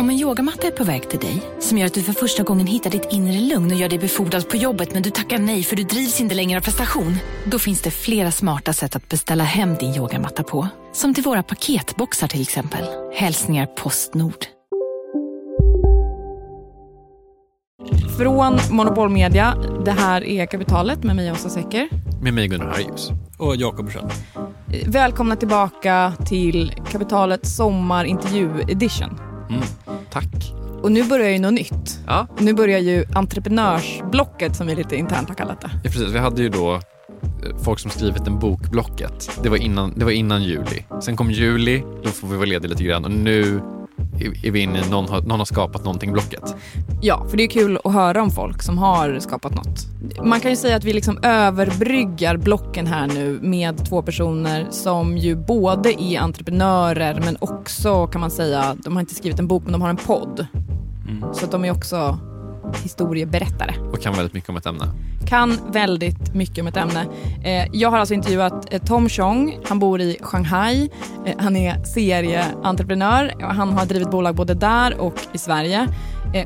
Om en yogamatta är på väg till dig, som gör att du för första gången hittar ditt inre lugn och gör dig befordrad på jobbet men du tackar nej för du drivs inte längre av prestation. Då finns det flera smarta sätt att beställa hem din yogamatta på. Som till våra paketboxar till exempel. Hälsningar Postnord. Från Monopol Media, det här är Kapitalet med mig Åsa Secker. Med mig Gunnar Harjus. Och Jakob Rönn. Välkomna tillbaka till Kapitalets sommarintervju edition. Mm. Tack. Och nu börjar ju något nytt. Ja. Nu börjar ju entreprenörsblocket som vi lite internt har kallat det. ja, precis. Vi hade ju då eh, folk som skrivit en bokblocket. Det var innan, det var innan juli. Sen kom juli, då får vi vara lediga lite grann och nu är vi inne i någon, har- någon har skapat någonting blocket. Ja, för det är kul att höra om folk som har skapat något. Man kan ju säga att vi liksom överbryggar blocken här nu med två personer som ju både är entreprenörer men också kan man säga, de har inte skrivit en bok men de har en podd. Så att de är också historieberättare. Och kan väldigt mycket om ett ämne. Kan väldigt mycket om ett ämne. Eh, jag har alltså intervjuat eh, Tom Chong. Han bor i Shanghai. Eh, han är serieentreprenör. Han har drivit bolag både där och i Sverige.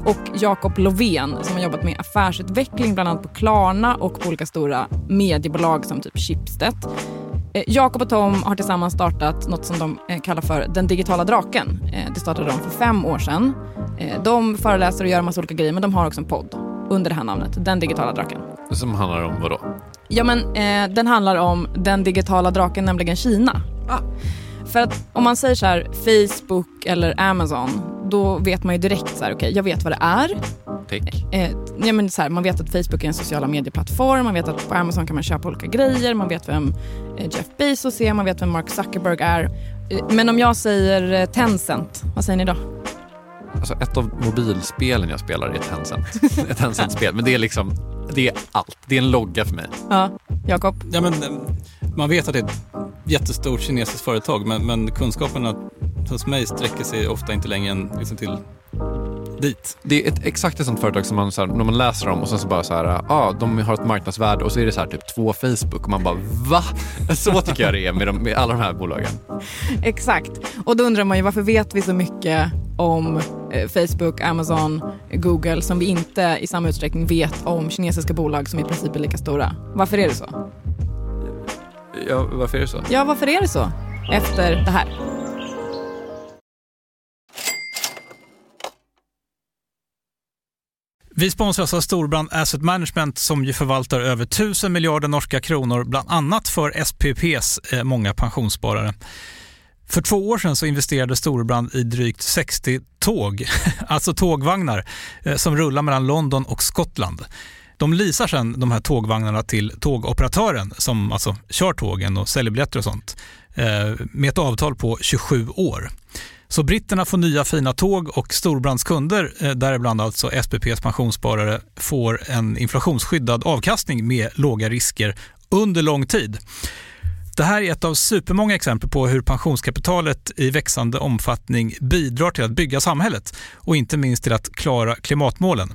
Och Jakob Lovén som har jobbat med affärsutveckling bland annat på Klarna och på olika stora mediebolag som typ Schibsted. Jakob och Tom har tillsammans startat något som de kallar för Den digitala draken. Det startade de för fem år sedan. Eh, De föreläser och gör en massa olika grejer men de har också en podd under det här namnet, Den digitala draken. Som handlar om vad då? Ja men eh, den handlar om den digitala draken, nämligen Kina. För att om man säger så här Facebook eller Amazon, då vet man ju direkt så här, okej jag vet vad det är. Tech? Eh, ja, men så här, man vet att Facebook är en sociala medieplattform, man vet att på Amazon kan man köpa olika grejer, man vet vem eh, Jeff Bezos är, man vet vem Mark Zuckerberg är. Eh, men om jag säger Tencent, vad säger ni då? Alltså ett av mobilspelen jag spelar är Tencent. Ett Tencent-spel. Men det är liksom, det är allt. Det är en logga för mig. Ja, Jakob? Ja, men, eh, man vet att det är ett jättestort kinesiskt företag men, men kunskaperna hos mig sträcker sig ofta inte längre än liksom till dit. Det är ett, exakt ett sånt företag som man, så här, när man läser om och sen så bara så här, ja, ah, de har ett marknadsvärde och så är det så här typ två Facebook och man bara va? Så tycker jag det är med, de, med alla de här bolagen. Exakt. Och då undrar man ju varför vet vi så mycket om eh, Facebook, Amazon, Google som vi inte i samma utsträckning vet om kinesiska bolag som i princip är lika stora. Varför är det så? Ja, varför är det så? Ja, varför är det så? Efter det här. Vi sponsras av Storbrand Asset Management som ju förvaltar över 1000 miljarder norska kronor, bland annat för SPPs eh, många pensionssparare. För två år sedan så investerade Storbrand i drygt 60 tåg, alltså tågvagnar, eh, som rullar mellan London och Skottland. De leasar sedan de här tågvagnarna till tågoperatören som alltså kör tågen och säljer biljetter och sånt eh, med ett avtal på 27 år. Så britterna får nya fina tåg och Storbrands kunder, eh, däribland alltså SPPs pensionssparare, får en inflationsskyddad avkastning med låga risker under lång tid. Det här är ett av supermånga exempel på hur pensionskapitalet i växande omfattning bidrar till att bygga samhället och inte minst till att klara klimatmålen.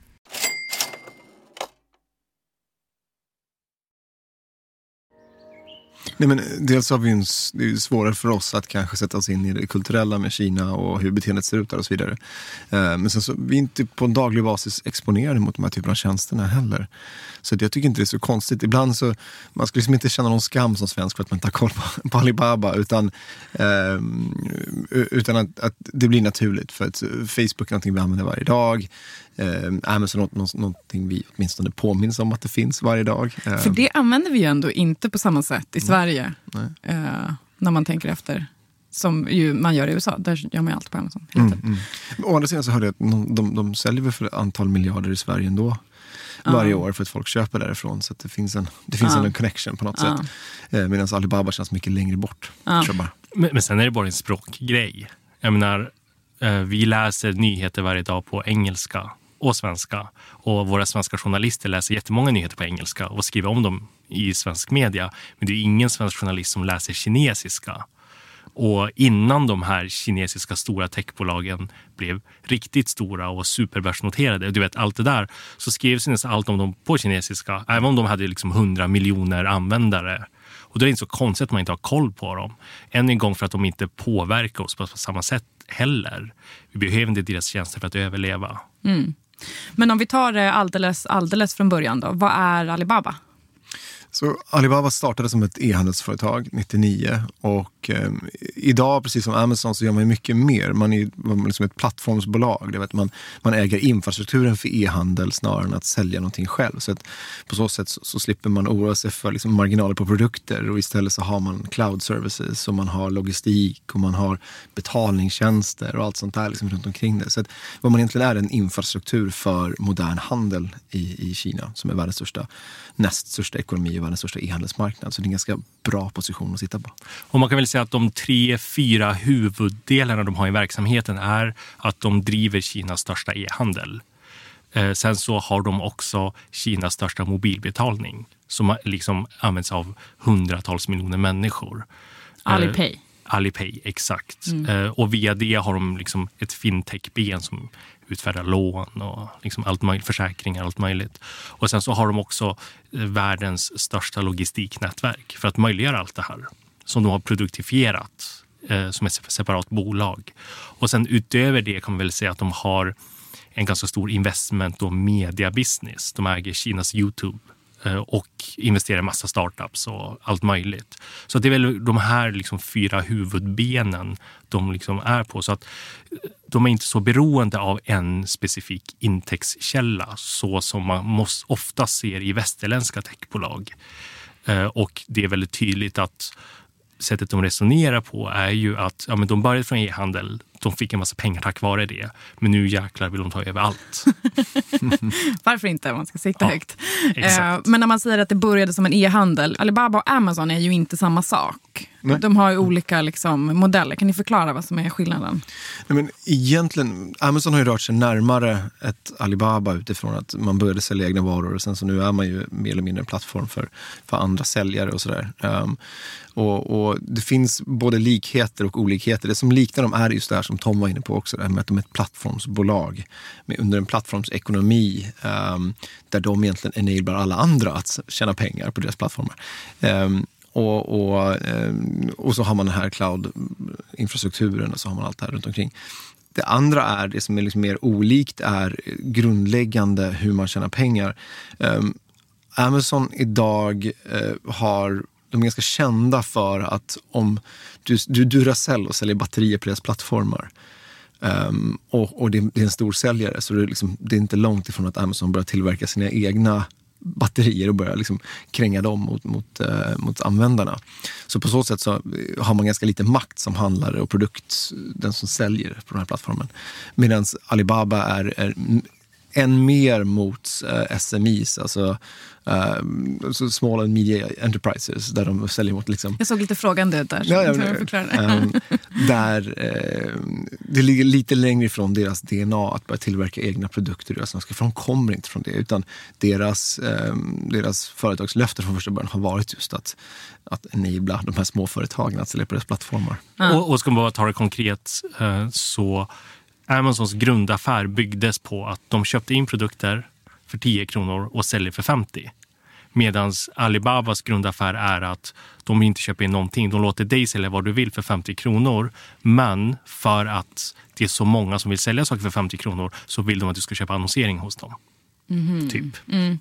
Nej, men eh, dels har vi en, det är svårare för oss att kanske sätta oss in i det kulturella med Kina och hur beteendet ser ut där och så vidare. Eh, men sen så, vi är inte på en daglig basis exponerade mot de här typerna av tjänsterna heller. Så jag tycker inte det är så konstigt. Ibland så, man ska liksom inte känna någon skam som svensk för att man inte har koll på, på Alibaba, utan, eh, utan att, att, det blir naturligt. För att Facebook är någonting vi använder varje dag. Eh, Amazon är något, någonting vi åtminstone påminns om att det finns varje dag. Eh. För det använder vi ju ändå inte på samma sätt i mm. Sverige. Eh, när man tänker efter som ju man gör i USA. Där gör man allt på Amazon. Mm, mm. Å andra sidan så hörde jag att de, de, de säljer väl för ett antal miljarder i Sverige ändå varje år för att folk köper därifrån. Så det finns en, det finns en connection på något sätt. Eh, Medan Alibaba känns mycket längre bort. Men, men sen är det bara en språkgrej. Jag menar, eh, vi läser nyheter varje dag på engelska och svenska. Och våra svenska journalister läser jättemånga nyheter på engelska och skriver om dem i svensk media. Men det är ingen svensk journalist som läser kinesiska. Och innan de här kinesiska stora techbolagen blev riktigt stora och superbörsnoterade, du vet allt det där, så skrevs nästan allt om dem på kinesiska, även om de hade liksom 100 miljoner användare. Och då är det inte så konstigt att man inte har koll på dem. Än en gång för att de inte påverkar oss på samma sätt heller. Vi behöver inte deras tjänster för att överleva. Mm. Men om vi tar det alldeles, alldeles från början då. Vad är Alibaba? Så Alibaba startade som ett e-handelsföretag 99 och eh, idag, precis som Amazon, så gör man mycket mer. Man är liksom ett plattformsbolag. Det vet man, man äger infrastrukturen för e-handel snarare än att sälja någonting själv. Så att på så sätt så, så slipper man oroa sig för liksom marginaler på produkter och istället så har man cloud services och man har logistik och man har betalningstjänster och allt sånt där liksom runt omkring det. Så att vad man egentligen är en infrastruktur för modern handel i, i Kina som är världens största, näst största ekonomi världens största e-handelsmarknad. Så det är en ganska bra position att sitta på. Och man kan väl säga att de tre, fyra huvuddelarna de har i verksamheten är att de driver Kinas största e-handel. Eh, sen så har de också Kinas största mobilbetalning som liksom används av hundratals miljoner människor. Alipay. Eh, Alipay, exakt. Mm. Eh, och via det har de liksom ett fintech-ben som utfärda lån och liksom allt möjligt, försäkringar, allt möjligt. Och sen så har de också eh, världens största logistiknätverk för att möjliggöra allt det här som de har produktifierat eh, som ett separat bolag. Och sen utöver det kan man väl säga att de har en ganska stor investment och media business. De äger Kinas Youtube Eh, och investera i massa startups och allt möjligt. Så det är väl de här liksom fyra huvudbenen de liksom är på. Så att eh, de är inte så beroende av en specifik intäktskälla så som man måste, ofta ser i västerländska techbolag. Eh, och det är väldigt tydligt att sättet de resonerar på är ju att ja, men de började från e-handel, de fick en massa pengar tack vare det. Men nu jäklar vill de ta över allt. Varför inte? Man ska sikta ja, högt. Eh, men när man säger att det började som en e-handel, Alibaba och Amazon är ju inte samma sak. Nej. De har ju olika liksom, modeller. Kan ni förklara vad som är skillnaden? Nej, men egentligen, Amazon har ju rört sig närmare ett Alibaba utifrån att man började sälja egna varor och sen så nu är man ju mer eller mindre en plattform för, för andra säljare och sådär. Um, och, och, det finns både likheter och olikheter. Det som liknar dem är just det här som Tom var inne på också, det här med att de är ett plattformsbolag med, under en plattformsekonomi um, där de egentligen enablar alla andra att tjäna pengar på deras plattformar. Um, och, och, ehm, och så har man den här cloud-infrastrukturen och så har man allt det här runt omkring. Det andra är, det som är liksom mer olikt, är grundläggande hur man tjänar pengar. Amazon idag uh, har de är ganska kända för att om du, du Duracell och säljer batterier på deras plattformar um, och, och det, det, är en stor säljare så det är, liksom, det är inte långt ifrån att Amazon börjar tillverka sina egna batterier och börjar liksom kränga dem mot, mot, uh, mot användarna. Så på så sätt så har man ganska lite makt som handlare och produkt, den som säljer på den här plattformen. Medan Alibaba är, är än mer mot uh, eh, SMIs, alltså uh, small and media enterprises, där de säljer mot... Liksom, jag såg lite frågande ut där. Ja, ja, um, där eh, det ligger lite längre ifrån deras DNA att börja tillverka egna produkter. För de kommer inte från det. Utan deras, eh, deras företagslöfte från första början har varit just att, att enabla de här småföretagen att sälja på deras plattformar. Mm. Och, och ska man bara ta det konkret eh, så Amazons grundaffär byggdes på att de köpte in produkter för 10 kronor och säljer för 50. Medan Alibabas grundaffär är att de inte köper in någonting. De låter dig sälja vad du vill för 50 kronor. Men för att det är så många som vill sälja saker för 50 kronor så vill de att du ska köpa annonsering hos dem. Mm. Typ. Mm.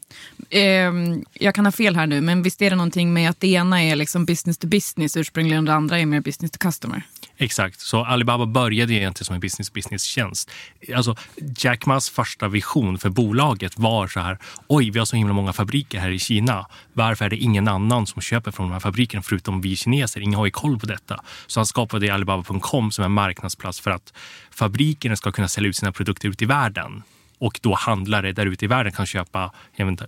Eh, jag kan ha fel här nu, men visst är det någonting med att det ena är liksom business to business ursprungligen och det andra är mer business to customer? Exakt, så Alibaba började egentligen som en business-business-tjänst. Alltså, Jack Mas första vision för bolaget var så här, oj, vi har så himla många fabriker här i Kina. Varför är det ingen annan som köper från de här fabrikerna förutom vi kineser? Ingen har ju koll på detta. Så han skapade Alibaba.com som en marknadsplats för att fabrikerna ska kunna sälja ut sina produkter ut i världen och då handlare där ute i världen kan köpa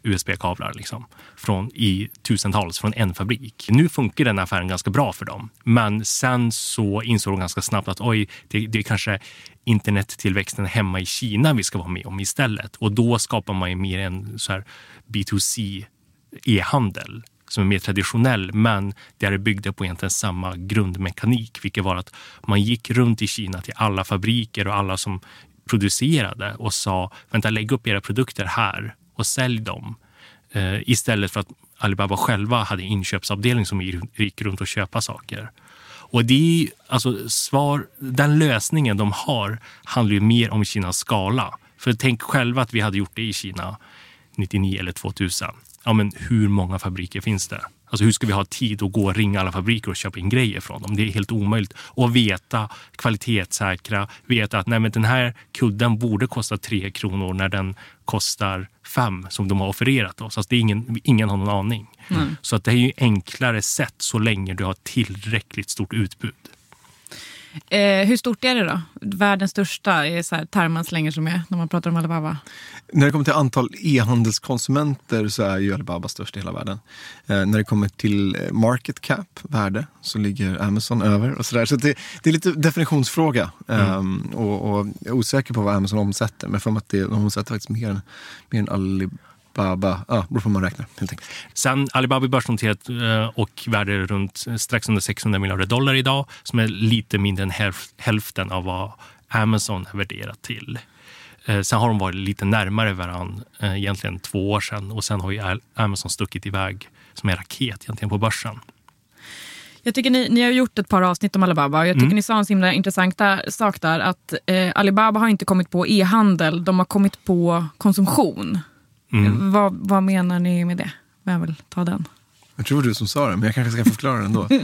USB-kablar liksom, från, i tusentals från en fabrik. Nu funkar den affären ganska bra för dem, men sen så insåg de ganska snabbt att oj, det, det är kanske internettillväxten hemma i Kina vi ska vara med om istället. Och då skapar man ju mer en så här B2C e-handel som är mer traditionell, men där det byggde på egentligen samma grundmekanik, vilket var att man gick runt i Kina till alla fabriker och alla som producerade och sa vänta lägg upp era produkter här och sälj dem. Eh, istället för att Alibaba själva hade inköpsavdelning som gick runt och köpa saker. Och det är, alltså, svar, den lösningen de har handlar ju mer om Kinas skala. För tänk själva att vi hade gjort det i Kina 99 eller 2000. Ja, men hur många fabriker finns det? Alltså hur ska vi ha tid att gå och ringa alla fabriker och köpa in grejer från dem? Det är helt omöjligt. Och veta, kvalitetssäkra, veta att nej, men den här kudden borde kosta tre kronor när den kostar fem som de har offererat oss. Alltså det är ingen, ingen har någon aning. Mm. Så att det är ju enklare sätt så länge du har tillräckligt stort utbud. Eh, hur stort är det då? Världens största är så här termen slänger sig med när man pratar om Alibaba. När det kommer till antal e-handelskonsumenter så är ju Alibaba störst i hela världen. Eh, när det kommer till eh, market cap, värde, så ligger Amazon över. och Så, där. så det, det, är lite definitionsfråga. Mm. Um, och, och, jag är osäker på vad Amazon omsätter, men för att det, de omsätter faktiskt mer än, mer än Alibaba Alibaba, ja, beror på hur man räknar helt enkelt. Sen Alibaba är börsnoterat eh, och värde runt strax under 600 miljarder dollar idag som är lite mindre än hälften av vad Amazon är värderat till. Eh, sen har de varit lite närmare varandra eh, egentligen två år sedan och sen har ju Amazon stuckit iväg som en raket egentligen på börsen. Jag tycker ni, ni har gjort ett par avsnitt om Alibaba och jag tycker mm. ni sa en så himla intressant sak där att eh, Alibaba har inte kommit på e-handel, de har kommit på konsumtion. Mm. Vad, vad menar ni med det? Vem vill ta den? Jag tror det var du som sa det, men jag kanske ska förklara det ändå.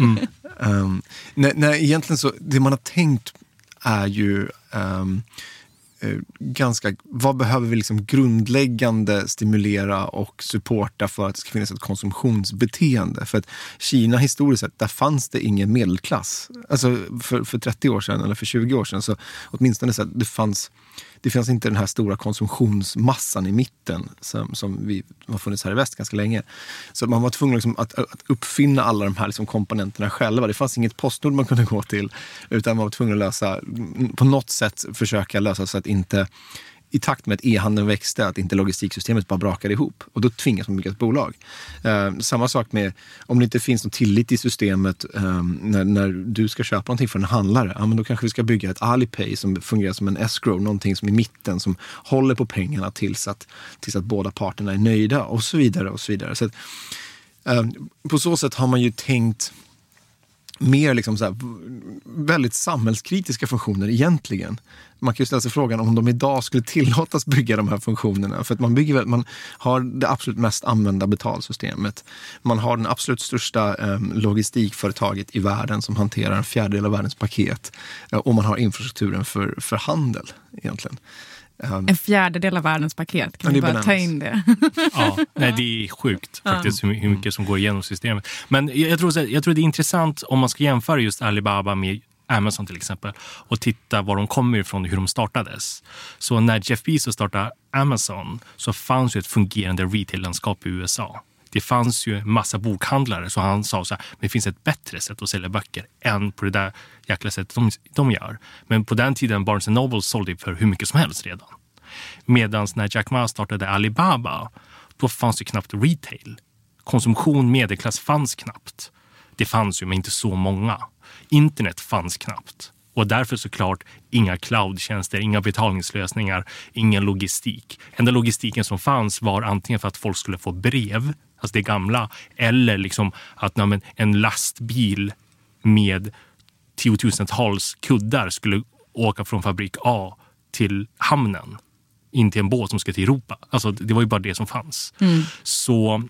Mm. Um, nej, nej, egentligen så, det man har tänkt är ju um, ganska, vad behöver vi liksom grundläggande stimulera och supporta för att det ska finnas ett konsumtionsbeteende? För att Kina historiskt sett, där fanns det ingen medelklass. Alltså för, för 30 år sedan eller för 20 år sedan så åtminstone så att det fanns det finns inte den här stora konsumtionsmassan i mitten som, som vi har funnits här i väst ganska länge. Så man var tvungen liksom att, att, uppfinna alla de här liksom komponenterna själva. Det fanns inget Postnord man kunde gå till utan man var tvungen att lösa, på något sätt försöka lösa så att inte i takt med att e-handeln växte, att inte logistiksystemet bara brakade ihop. Och då tvingas man bygga ett bolag. Eh, samma sak med om det inte finns någon tillit i systemet eh, när, när, du ska köpa någonting från en handlare. Ja, men då kanske vi ska bygga ett Alipay som fungerar som en escrow, någonting som i mitten som håller på pengarna tills att, tills att båda parterna är nöjda och så vidare. och så vidare. Så att, eh, på så sätt har man ju tänkt mer liksom så här, väldigt samhällskritiska funktioner egentligen. Man kan ju ställa sig frågan om de idag skulle tillåtas bygga de här funktionerna. För att man, bygger, man har det absolut mest använda betalsystemet. Man har den absolut största eh, logistikföretaget i världen som hanterar en fjärdedel av världens paket. Eh, och man har infrastrukturen för, för handel egentligen. Um, en fjärdedel av världens paket, kan vi bara ta in det? ja, nej, det är sjukt faktiskt hur, hur mycket som går igenom systemet. Men jag tror, jag tror det är intressant om man ska jämföra just Alibaba med Amazon till exempel och titta var de kommer ifrån och hur de startades. Så när Jeff Bezos startade Amazon så fanns ju ett fungerande retail-landskap i USA det fanns ju massa bokhandlare så han sa så här, men det finns ett bättre sätt att sälja böcker än på det där jäkla sättet de, de gör. Men på den tiden Barnes Noble sålde för hur mycket som helst redan. Medan när Jack Ma startade Alibaba, då fanns det knappt retail. Konsumtion, medelklass fanns knappt. Det fanns ju, men inte så många. Internet fanns knappt. Och därför såklart inga cloudtjänster, inga betalningslösningar, ingen logistik. Enda logistiken som fanns var antingen för att folk skulle få brev, alltså det gamla, eller liksom att nej, en lastbil med tiotusentals kuddar skulle åka från fabrik A till hamnen in till en båt som ska till Europa. Alltså, det var ju bara det som fanns. Mm. Så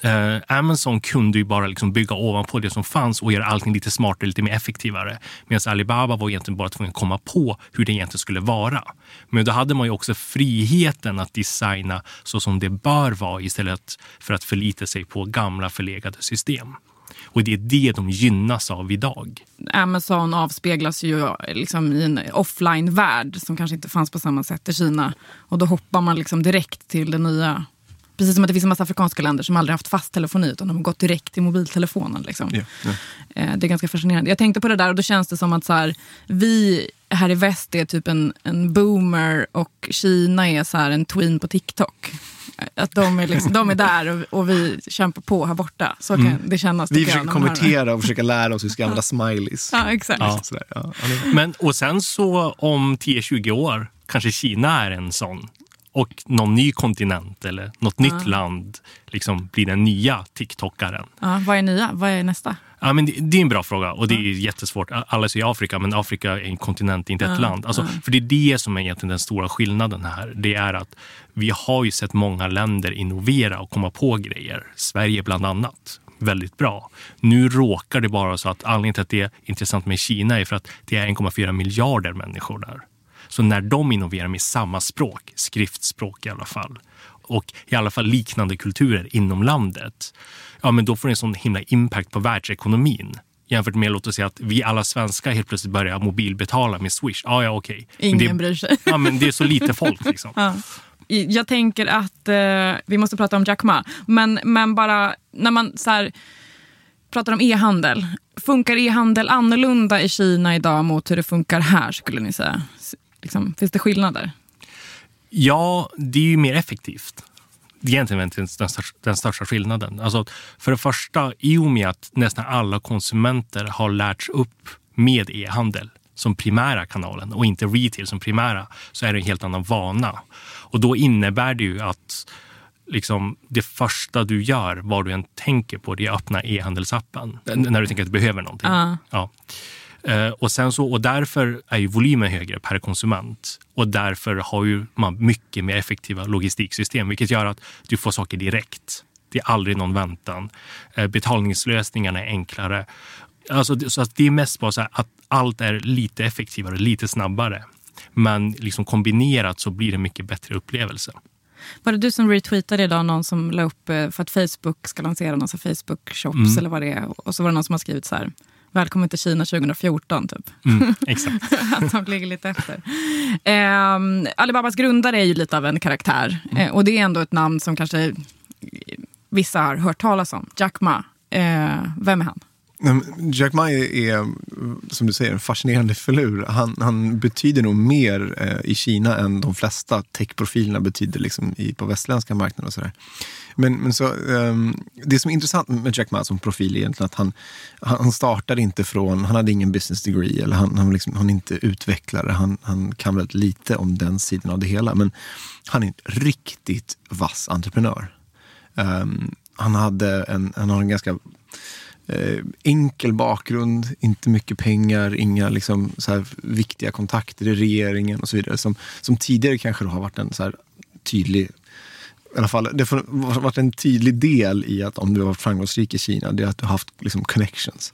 eh, Amazon kunde ju bara liksom bygga ovanpå det som fanns och göra allting lite smartare, lite mer effektivare. Medan Alibaba var egentligen bara tvungen att komma på hur det egentligen skulle vara. Men då hade man ju också friheten att designa så som det bör vara istället för att förlita sig på gamla förlegade system. Och det är det de gynnas av idag. Amazon avspeglas ju liksom i en offline-värld som kanske inte fanns på samma sätt i Kina. Och då hoppar man liksom direkt till det nya. Precis som att det finns en massa afrikanska länder som aldrig haft fast telefoni utan de har gått direkt till mobiltelefonen. Liksom. Yeah, yeah. Det är ganska fascinerande. Jag tänkte på det där och då känns det som att så här, vi här i väst är typ en, en boomer och Kina är så här en tween på TikTok. Att de är, liksom, de är där och, och, vi kämpar på här borta. Så kan mm. det kännas. Vi försöker konvertera och försöka lära oss hur vi ska använda smileys. Ja, exakt. Ja. Ja. Men, och sen så om 10-20 år kanske Kina är en sån och någon ny kontinent eller något ja. nytt land liksom blir den nya TikTokaren. Ja, vad är nya? Vad är nästa? Ja, men det, det, är en bra fråga och det är jättesvårt. Alla säger Afrika, men Afrika är en kontinent, inte ett land. Alltså. För det är det som är egentligen den stora skillnaden här. Det är att vi har ju sett många länder innovera och komma på grejer. Sverige bland annat. Väldigt bra. Nu råkar det bara så att anledningen till att det är intressant med Kina är för att det är 1,4 miljarder människor där. Så när de innoverar med samma språk, skriftspråk i alla fall, och i alla fall liknande kulturer inom landet, ja men då får det en sån himla impact på världsekonomin. Jämfört med låt oss säga att vi alla svenskar helt plötsligt börjar mobilbetala med Swish. Ja, ja okej. Okay. Ingen det, bryr sig. Ja, men det är så lite folk liksom. ja. Jag tänker att eh, vi måste prata om Jack Ma. Men, men bara när man så här, pratar om e-handel. Funkar e-handel annorlunda i Kina idag mot hur det funkar här skulle ni säga? Liksom, finns det skillnader? Ja, det är ju mer effektivt. Det är egentligen den största, den största skillnaden. Alltså, för det första, i och med att nästan alla konsumenter har lärts upp med e-handel som primära kanalen och inte retail som primära så är det en helt annan vana. Och då innebär det ju att liksom, det första du gör, vad du än tänker på, det är att öppna e-handelsappen. När du tänker att du behöver någonting. Uh. Ja. Uh, och, sen så, och därför är ju volymen högre per konsument. Och därför har ju man mycket mer effektiva logistiksystem, vilket gör att du får saker direkt. Det är aldrig någon väntan. Uh, betalningslösningarna är enklare. Alltså, så att det är mest bara så att allt är lite effektivare, lite snabbare. Men liksom kombinerat så blir det en mycket bättre upplevelse. Var det du som retweetade idag någon som la upp eh, för att Facebook ska lansera någon Facebook shops mm. eller vad det är. Och så var det någon som har skrivit så här. Välkommen till Kina 2014 typ. Mm, exakt. att de ligger lite efter. Eh, Alibabas grundare är ju lite av en karaktär. Mm. Eh, och det är ändå ett namn som kanske vissa har hört talas om. Jack Ma. Eh, vem är han? Jack Ma är, som du säger, en fascinerande förlur. Han, han betyder nog mer eh, i Kina än de flesta techprofilerna betyder liksom i, på västländska marknader. Och sådär. Men, men så, um, det som är intressant med Jack Ma som profil är egentligen att han, han startade inte från, han hade ingen business degree, eller han, han, liksom, han är inte utvecklare, han, han kan väldigt lite om den sidan av det hela. Men han är en riktigt vass entreprenör. Um, han, hade en, han har en ganska eh, enkel bakgrund, inte mycket pengar, inga liksom, så här, viktiga kontakter i regeringen och så vidare. Som, som tidigare kanske har varit en så här, tydlig i alla fall, det har varit en tydlig del i att om du har varit framgångsrik i Kina, det är att du har haft liksom, connections.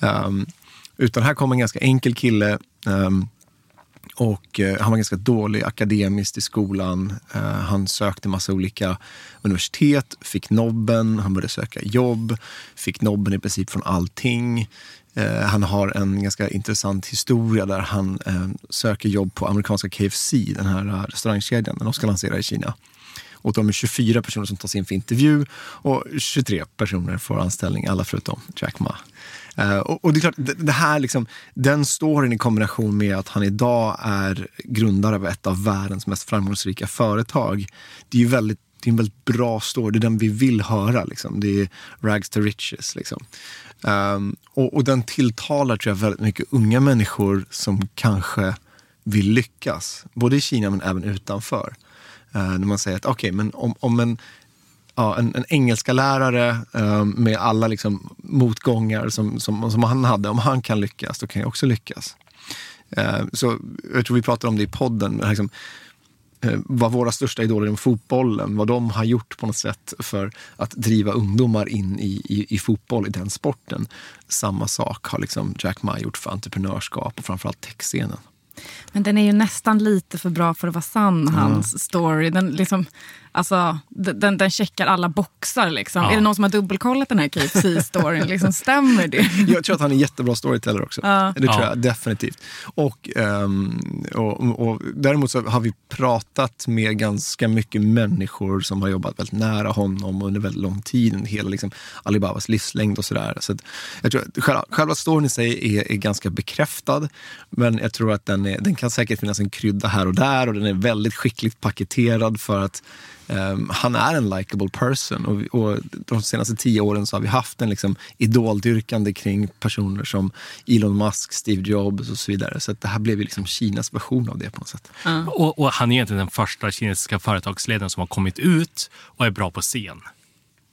Um, utan här kom en ganska enkel kille um, och uh, han var ganska dålig akademiskt i skolan. Uh, han sökte massa olika universitet, fick nobben, han började söka jobb, fick nobben i princip från allting. Uh, han har en ganska intressant historia där han ehm, söker jobb på amerikanska KFC, den här restaurangkedjan, den de ska lansera i Kina. Och de är 24 personer som tas in för intervju och 23 personer får anställning, alla förutom Jack Ma. Uh, och, och, det är klart, det, det, här liksom, den storyn i kombination med att han idag är grundare av ett av världens mest framgångsrika företag. Det är ju väldigt det är en väldigt bra story. Det är den vi vill höra. Liksom. Det är rags to riches. Liksom. Um, och, och, den tilltalar tror jag väldigt mycket unga människor som kanske vill lyckas. Både i Kina men även utanför. Eh, när man säger att okej, okay, men om, om en, ja, en, en engelska lärare eh, med alla liksom, motgångar som, som, som han hade, om han kan lyckas, då kan jag också lyckas. Eh, så jag tror vi pratade om det i podden. Liksom, Eh, vad våra största idoler inom fotbollen, vad de har gjort på något sätt för att driva ungdomar in i, i, i fotboll, i den sporten. Samma sak har liksom Jack Ma gjort för entreprenörskap och framförallt techscenen. Men den är ju nästan lite för bra för att vara sann, hans mm. story. Den, liksom, alltså, den, den checkar alla boxar. Liksom. Ja. Är det någon som har dubbelkollat den här KFC-storyn? liksom, stämmer det? Jag tror att han är en jättebra storyteller också. Ja. Det tror ja. jag definitivt. Och, um, och, och, däremot så har vi pratat med ganska mycket människor som har jobbat väldigt nära honom under väldigt lång tid, hela liksom, Alibabas livslängd och sådär. Så jag tror att själva, själva storyn i sig är, är ganska bekräftad, men jag tror att den, är, den kan säkert finnas en krydda här och där och den är väldigt skickligt paketerad för att Um, han är en likable person och, och, de senaste tio åren så har vi haft en liksom idoldyrkande kring personer som Elon Musk, Steve Jobs och så vidare. Så det här blev ju liksom Kinas version av det på något sätt. Mm. Och, och, han är egentligen den första kinesiska företagsledaren som har kommit ut och är bra på scen.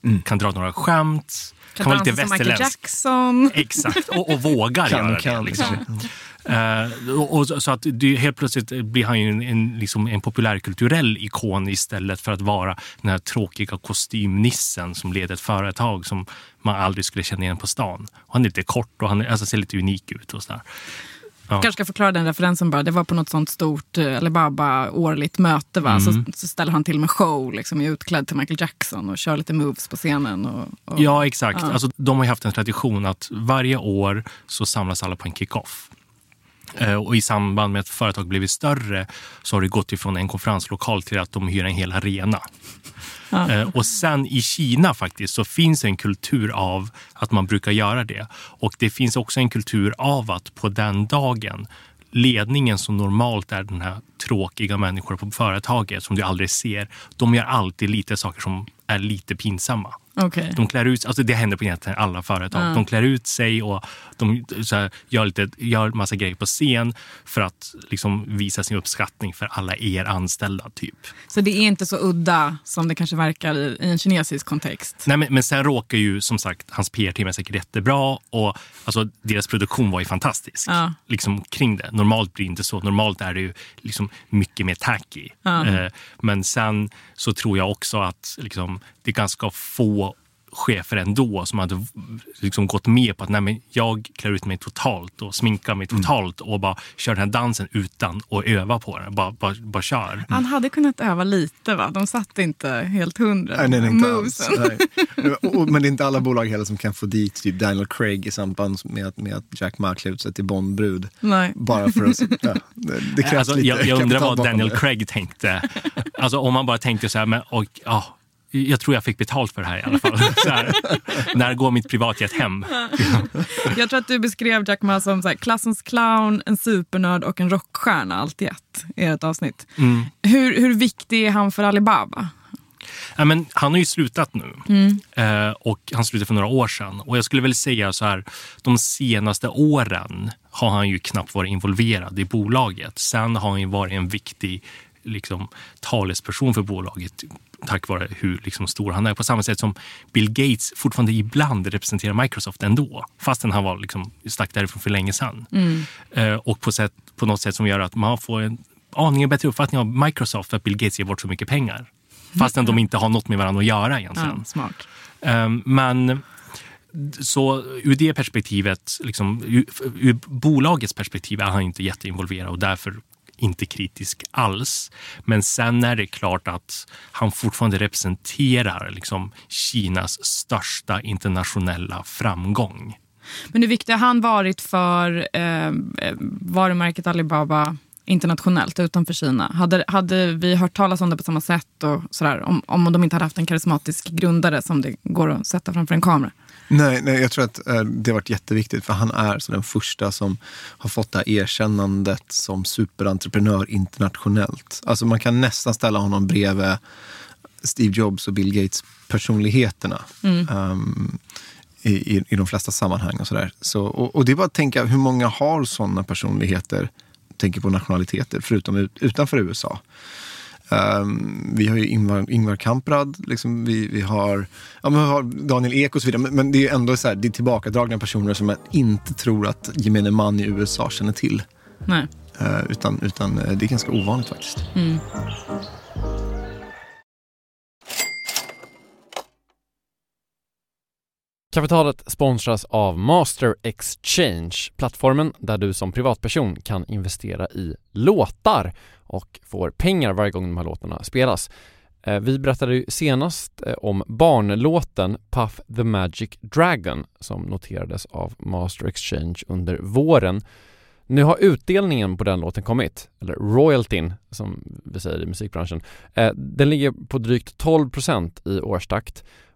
Mm. Kan dra några skämt, kan, kan vara lite västerländsk. Michael Jackson. Exakt, och, och vågar kan, göra kan, det. Liksom. Uh, och, så att det, helt plötsligt blir han ju en, en, liksom en populärkulturell ikon istället för att vara den här tråkiga kostymnissen som leder ett företag som man aldrig skulle känna igen på stan. Och han är lite kort och han alltså, ser lite unik ut. och så där. Ja. kanske ska förklara den referensen bara. Det var på något sånt stort eh, Alibaba-årligt möte. Va? Mm. Så, så ställer han till med show, liksom, utklädd till Michael Jackson och kör lite moves på scenen. Och, och ja, exakt. Ja. Alltså, de har haft en tradition att varje år så samlas alla på en kick-off. Eh, och I samband med att företag blivit större så har det gått ifrån en konferenslokal till att de hyr en hel arena. Ja. Eh, och sen i Kina faktiskt så finns en kultur av att man brukar göra det. Och det finns också en kultur av att på den dagen ledningen som normalt är den här tråkiga människor på företaget som du aldrig ser, de gör alltid lite saker som är lite pinsamma. Okay. De klär ut, alltså det händer på egentligen alla företag. Mm. De klär ut sig och de här, gör, lite, gör massa grejer på scen för att liksom visa sin uppskattning för alla er anställda. typ. Så det är inte så udda som det kanske verkar i, i en kinesisk kontext? Nej, men, men sen råkar ju som sagt hans PR-team är säkert jättebra och alltså, deras produktion var ju fantastisk ja. liksom, kring det. Normalt blir det inte så. Normalt är det ju liksom mycket mer tacky. Ja. Eh, men sen så tror jag också att liksom, det är ganska få chefer ändå som hade liksom gått med på att nej, men jag klär ut mig totalt och sminkar mig mm. totalt mm. och bara kör den här dansen utan att öva på den. Bara, bara, bara kör. Han hade kunnat öva lite va? De satt inte helt hundra nej, nej, inte alls, men det är inte alla bolag heller som kan få dit typ Daniel Craig i samband med att, med att Jack Ma klär ut sig till Bondbrud. Nej. Bara för att... Ja, det, det krävs alltså, lite jag, jag undrar vad Daniel Craig tänkte. Alltså om man bara tänkte så här, men, och, oh, jag tror jag fick betalt för det här i alla fall. Här, när går mitt privatjet hem? jag tror att du beskrev Jack Ma som så här, klassens clown, en supernörd och en rockstjärna allt i ett i ett avsnitt. Mm. Hur, hur viktig är han för Alibaba? Ja, men han har ju slutat nu mm. eh, och han slutade för några år sedan. Och jag skulle väl säga så här, de senaste åren har han ju knappt varit involverad i bolaget. Sen har han ju varit en viktig liksom, talesperson för bolaget tack vare hur liksom, stor han är. På samma sätt som Bill Gates fortfarande ibland representerar Microsoft ändå. Fastän han var liksom, stack därifrån för länge sedan. Mm. Eh, och på, sätt, på något sätt som gör att man får en aningen bättre uppfattning av Microsoft för att Bill Gates ger bort så mycket pengar. Fastän mm. de inte har något med varandra att göra egentligen. Ja, smart. Eh, men så ur det perspektivet, liksom, ur, ur, bolagets perspektiv är han inte jätteinvolverad och därför inte kritisk alls. Men sen är det klart att han fortfarande representerar liksom Kinas största internationella framgång. Men hur viktig har han varit för eh, eh, varumärket Alibaba internationellt utanför Kina. Hade, hade vi hört talas om det på samma sätt och sådär, om, om de inte hade haft en karismatisk grundare som det går att sätta framför en kamera? Nej, nej, jag tror att eh, det har varit jätteviktigt för han är så den första som har fått det här erkännandet som superentreprenör internationellt. Alltså man kan nästan ställa honom bredvid Steve Jobs och Bill Gates personligheterna. Mm. Um, i, i, i, de flesta sammanhang och sådär. Så, och, och, det är bara att tänka, hur många har sådana personligheter? Tänker på nationaliteter, förutom ut, utanför USA. Um, vi har ju Ingvar, Ingvar Kamprad, liksom, vi, vi, har, ja, vi har Daniel Ek och så vidare. Men, men det är ändå så här, det är tillbakadragna personer som jag inte tror att gemene man i USA känner till. Nej. Uh, utan, utan uh, det är ganska ovanligt faktiskt. Mm. Kapitalet sponsras av Master Exchange, plattformen där du som privatperson kan investera i låtar och får pengar varje gång de här låtarna spelas. Eh, vi berättade ju senast eh, om barnlåten Puff the Magic Dragon som noterades av Master Exchange under våren. Nu har utdelningen på den låten kommit, eller royaltyn som vi säger i musikbranschen. Eh, den ligger på drygt 12% i årstakt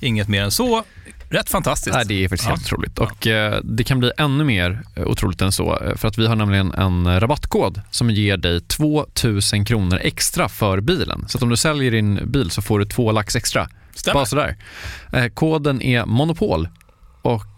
Inget mer än så. Rätt fantastiskt. Nej, det är faktiskt ja. helt otroligt. Och eh, det kan bli ännu mer eh, otroligt än så. Eh, för att vi har nämligen en rabattkod som ger dig 2000 kronor extra för bilen. Så att om du säljer din bil så får du två lax extra. Stämmer. Bara sådär. Eh, koden är Monopol och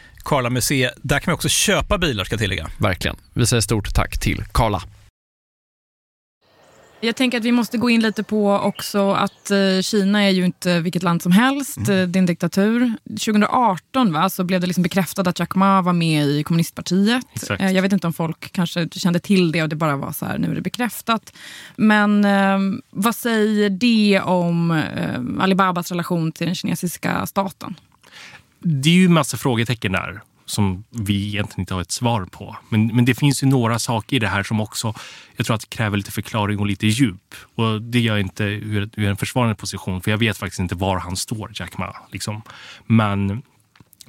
Karla Museet. Där kan man också köpa bilar ska jag tillägga. Verkligen. Vi säger stort tack till Karla. Jag tänker att vi måste gå in lite på också att eh, Kina är ju inte vilket land som helst. Mm. Eh, det är en diktatur. 2018 va, så blev det liksom bekräftat att Jack Ma var med i kommunistpartiet. Exakt. Eh, jag vet inte om folk kanske kände till det och det bara var så här, nu är det bekräftat. Men eh, vad säger det om eh, Alibabas relation till den kinesiska staten? Det är ju massa frågetecken där som vi egentligen inte har ett svar på. Men, men det finns ju några saker i det här som också jag tror att kräver lite förklaring och lite djup. Och det gör jag inte ur, ur en försvarande position, för jag vet faktiskt inte var han står, Jack Ma. Liksom. Men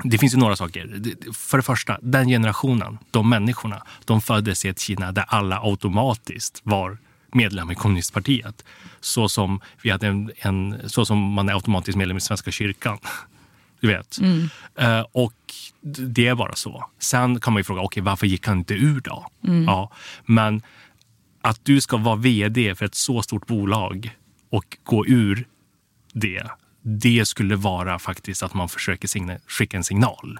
det finns ju några saker. För det första, den generationen, de människorna, de föddes i ett Kina där alla automatiskt var medlem i kommunistpartiet. Så som, vi hade en, en, så som man är automatiskt medlem i Svenska kyrkan. Du vet. Mm. Uh, och det är bara så. Sen kan man ju fråga, okay, varför gick han inte ur då? Mm. Ja, men att du ska vara vd för ett så stort bolag och gå ur det, det skulle vara faktiskt att man försöker skicka en signal.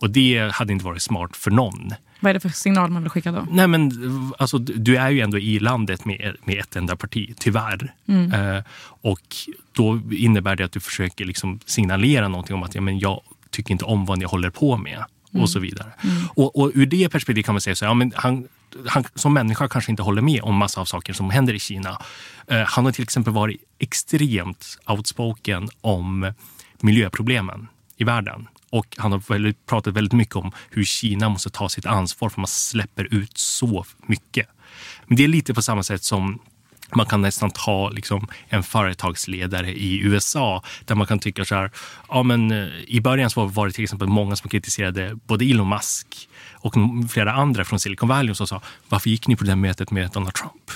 Och det hade inte varit smart för någon. Vad är det för signal man vill skicka då? Nej, men alltså, du är ju ändå i landet med, med ett enda parti, tyvärr. Mm. Eh, och då innebär det att du försöker liksom signalera någonting om att ja, men jag tycker inte om vad ni håller på med. Mm. Och så vidare. Och, och ur det perspektivet kan man säga så ja, men han, han som människa kanske inte håller med om massa av saker som händer i Kina. Eh, han har till exempel varit extremt outspoken om miljöproblemen i världen. Och han har väldigt, pratat väldigt mycket om hur Kina måste ta sitt ansvar för man släpper ut så mycket. Men det är lite på samma sätt som man kan nästan ta liksom, en företagsledare i USA där man kan tycka så här, ja men eh, i början så var det till exempel många som kritiserade både Elon Musk och flera andra från Silicon Valley som sa, varför gick ni på det mötet med Donald Trump?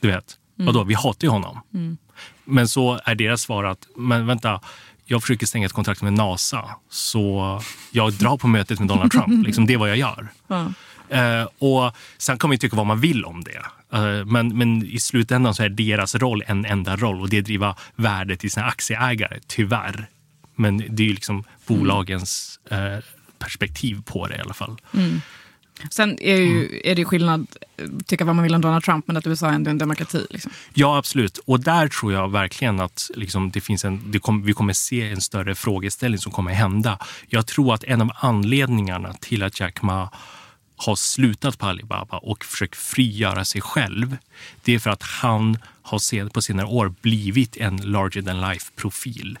Du vet, Mm. vadå, vi hatar ju honom. Mm. Men så är deras svar att, men vänta, jag försöker stänga ett kontrakt med NASA så jag drar på mötet med Donald Trump. liksom, det är vad jag gör. Ja. Eh, och sen kan man ju tycka vad man vill om det. Eh, men, men i slutändan så är deras roll en enda roll och det är att driva värdet till sina aktieägare, tyvärr. Men det är ju liksom bolagens eh, perspektiv på det i alla fall. Mm. Sen är, ju, är det skillnad, eh, tycka vad man vill om Donald Trump, men att USA är ändå en demokrati. Liksom. Ja, absolut. Och där tror jag verkligen att liksom, det finns en, det kom, vi kommer se en större frågeställning som kommer hända. Jag tror att en av anledningarna till att Jack Ma har slutat på Alibaba och försökt frigöra sig själv, det är för att han har på senare år blivit en larger than life-profil.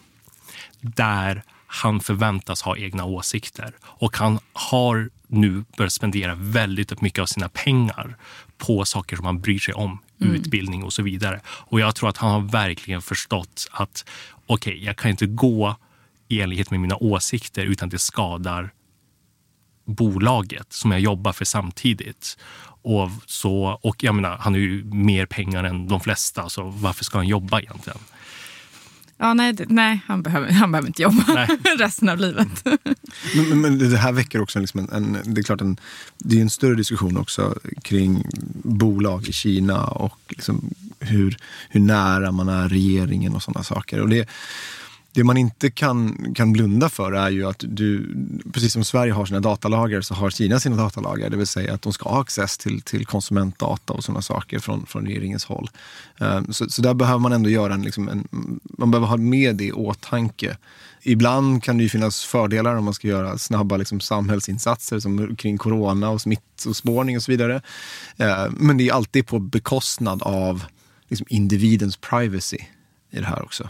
Där han förväntas ha egna åsikter. Och han har nu börjat spendera väldigt mycket av sina pengar på saker som han bryr sig om, Mm. utbildning och så vidare. Och jag tror att han har verkligen förstått att okej, jag kan inte gå i enlighet med mina åsikter utan det skadar bolaget som jag jobbar för samtidigt. Och, så, och jag menar, han har ju mer pengar än de flesta, så varför ska han jobba egentligen? Ja, nej, det, nej han, behöver, han behöver inte jobba Nej. resten av livet. Men, men, men det här väcker också liksom en, en, det är klart en, det är en större diskussion också kring bolag i Kina och liksom hur, hur nära man är regeringen och sådana saker. Och det, det man inte kan, kan blunda för är ju att du, precis som Sverige har sina datalagar så har Kina sina datalagar. Det vill säga att de ska ha access till, till konsumentdata och sådana saker från, från regeringens håll. Eh, så, så där behöver man ändå göra en, liksom en, man behöver ha med det i åtanke. Ibland kan det ju finnas fördelar om man ska göra snabba liksom, samhällsinsatser som kring corona och smittospårning och så vidare. Eh, men det är alltid på bekostnad av liksom, individens privacy i det här också.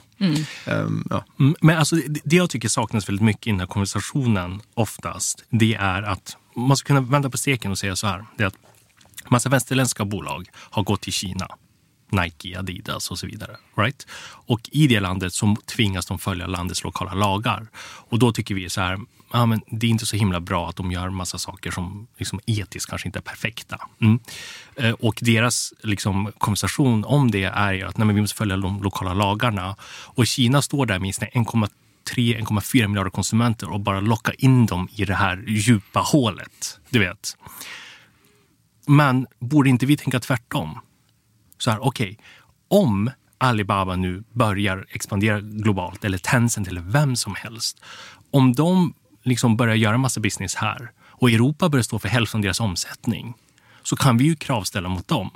Um, ja. Mm, Men alltså, det, det jag tycker saknas väldigt mycket i den här konversationen oftast, det är att man ska kunna vända på steken och säga så här. Det är att massa västerländska bolag har gått till Kina. Nike, Adidas och så vidare. Right? Och i det landet så tvingas de följa landets lokala lagar. Och då tycker vi så här, ja, men det är inte så himla bra att de gör massa saker som liksom etiskt kanske inte är perfekta. Mm. Eh, och deras liksom, konversation om det är ju att nej, men vi måste följa de lokala lagarna. Och Kina står där med 1,3-1,4 miljarder konsumenter och bara locka in dem i det här djupa hålet. Du vet. Men borde inte vi tänka tvärtom? Så här, okej, om Alibaba nu börjar expandera globalt, eller Tencent eller vem som helst. Om de liksom börjar göra massa business här och Europa börjar stå för hälften av deras omsättning så kan vi ju kravställa mot dem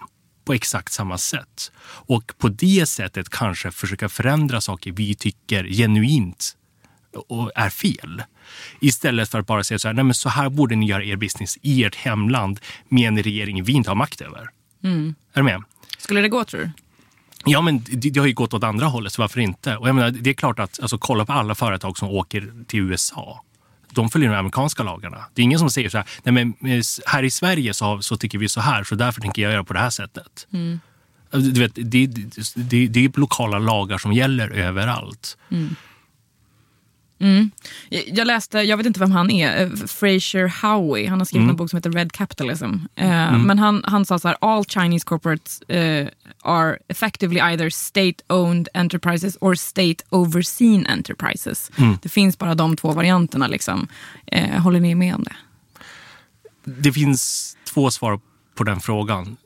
på exakt samma sätt. Och på det sättet kanske försöka förändra saker vi tycker genuint och är fel. Istället för att bara säga så här, nej men så här borde ni göra er business i ert hemland med en regering vi inte har makt över. Mm. Är du med? Skulle det gå tror du? Ja, men det, det har ju gått åt andra hållet, så varför inte? Och jag menar, det är klart att alltså, kolla på alla företag som åker till USA. De följer de amerikanska lagarna. Det är ingen som säger så här, nej men eh, här i Sverige så, så tycker vi så här, så därför tänker jag göra på det här sättet. Mm. Du vet, det, det, det, det är lokala lagar som gäller överallt. Mm. Mm. Jag läste, jag vet inte vem han är, eh, Fraser Howey. Han har skrivit Mm. en bok som heter Red Capitalism. Eh, Mm. Men han, han sa så här, all Chinese corporates eh, are effectively either state-owned enterprises or state-overseen enterprises. Mm. Det finns bara de två varianterna. Liksom. Eh, håller ni med om det? Det finns två svar på den frågan.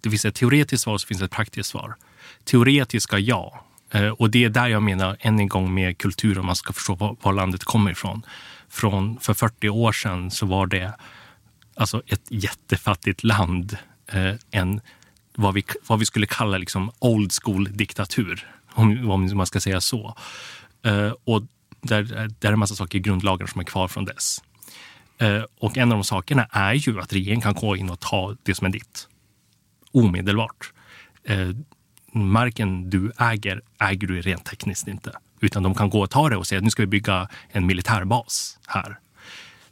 Det finns ett teoretiskt svar och så finns det ett praktiskt svar. Teoretiska ja. Eh, och det är där jag menar än en gång med kultur om man ska förstå var, var landet kommer ifrån. Från, för 40 år sedan så var det alltså ett jättefattigt land. Eh, en, vad, vi, vad vi skulle kalla liksom old school-diktatur, om, om man ska säga så. Eh, och där, där är en massa saker i grundlagen som är kvar från dess. Och en av de sakerna är ju att regeringen kan gå in och ta det som är ditt omedelbart. Marken du äger, äger du rent tekniskt inte. Utan de kan gå och ta det och säga att nu ska vi bygga en militärbas här.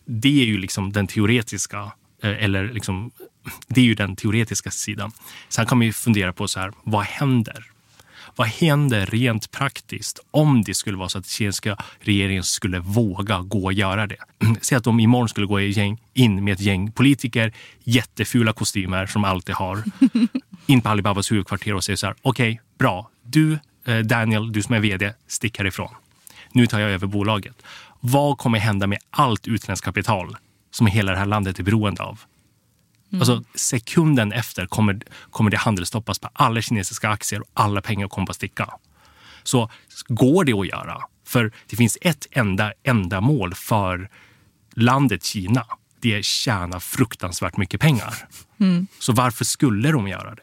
Det är ju liksom den teoretiska, eh, eller liksom, det är ju den teoretiska sidan. Sen kan man ju fundera på så här, vad händer? Vad händer rent praktiskt om det skulle vara så att kinesiska regeringen skulle våga gå och göra det? Säg att de imorgon skulle gå in med ett gäng politiker, jättefula kostymer som alltid har, in på Alibabas huvudkvarter och säger så här, okej, okay, bra, du eh, Daniel, du som är vd, stick härifrån. Nu tar jag över bolaget. Vad kommer hända med allt utländskt kapital som hela det här landet är beroende av? Mm. Alltså, sekunden efter kommer, kommer det handelsstoppas på alla kinesiska aktier och alla pengar kommer att sticka. Så går det att göra? För det finns ett enda ändamål för landet Kina. Det är tjäna fruktansvärt mycket pengar. Mm. Så varför skulle de göra det?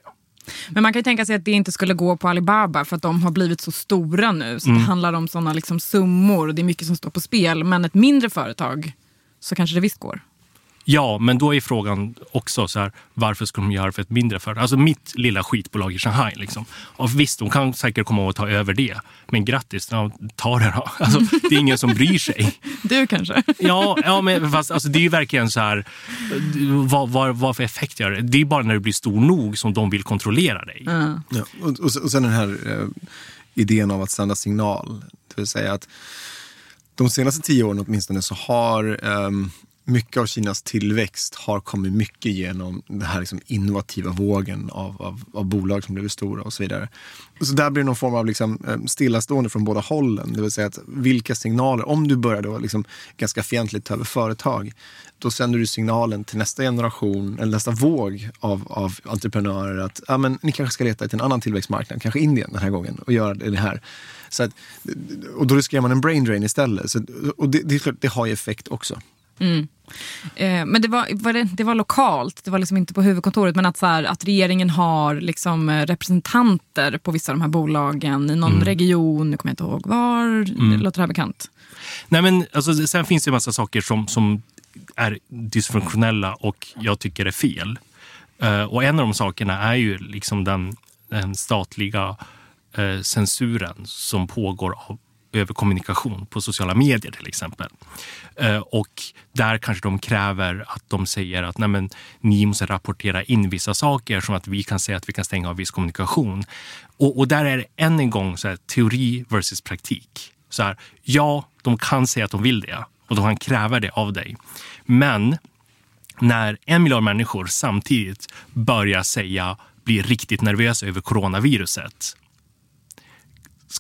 Men man kan ju tänka sig att det inte skulle gå på Alibaba för att de har blivit så stora nu. Så mm. det handlar om sådana liksom summor och det är mycket som står på spel. Men ett mindre företag så kanske det visst går. Ja, men då är frågan också så här, varför ska de göra för ett mindre företag? Alltså mitt lilla skitbolag i Shanghai. Liksom. Och visst, de kan säkert komma och ta över det. Men grattis, ja, ta det då. Alltså, det är ingen som bryr sig. Du kanske? Ja, ja men fast alltså, det är ju verkligen så här, vad, vad, vad för effekt gör det? Det är bara när du blir stor nog som de vill kontrollera dig. Mm. Ja, och, och, och sen den här eh, idén av att sända signal. Det vill säga att de senaste tio åren åtminstone så har um, mycket av Kinas tillväxt har kommit mycket genom den här liksom innovativa vågen av, av, av, bolag som blivit stora och så vidare. Så där blir det någon form av liksom eh, stillastående från båda hållen. Det vill säga att vilka signaler, om du börjar då liksom ganska fientligt ta över företag, då sänder du signalen till nästa generation, eller nästa våg av, av entreprenörer att ja, men, ni kanske ska leta till en annan tillväxtmarknad, kanske Indien den här gången, och göra det här. Så att, och då riskerar man en brain drain istället. Så, och det, det, det har ju effekt också. Mm. Eh, men det var, var det, det, var lokalt, det var liksom inte på huvudkontoret men att, så här, att regeringen har liksom eh, representanter på vissa av de här bolagen i någon mm. region, nu kommer jag inte ihåg var. Mm. Låter det här bekant? Nej, men, alltså, sen finns det en massa saker som, som är dysfunktionella och jag tycker är fel. Uh, och en av de sakerna är ju liksom den, den statliga uh, censuren som pågår av över kommunikation på sociala medier till exempel. Eh, och där kanske de kräver att de säger att Nej, men, ni måste rapportera in vissa saker som att vi kan säga att vi kan stänga av viss kommunikation. Och, och där är det än en gång så här, teori versus praktik. Så här, ja, de kan säga att de vill det och de kan kräva det av dig. Men när en miljard människor samtidigt börjar säga, blir riktigt nervösa över coronaviruset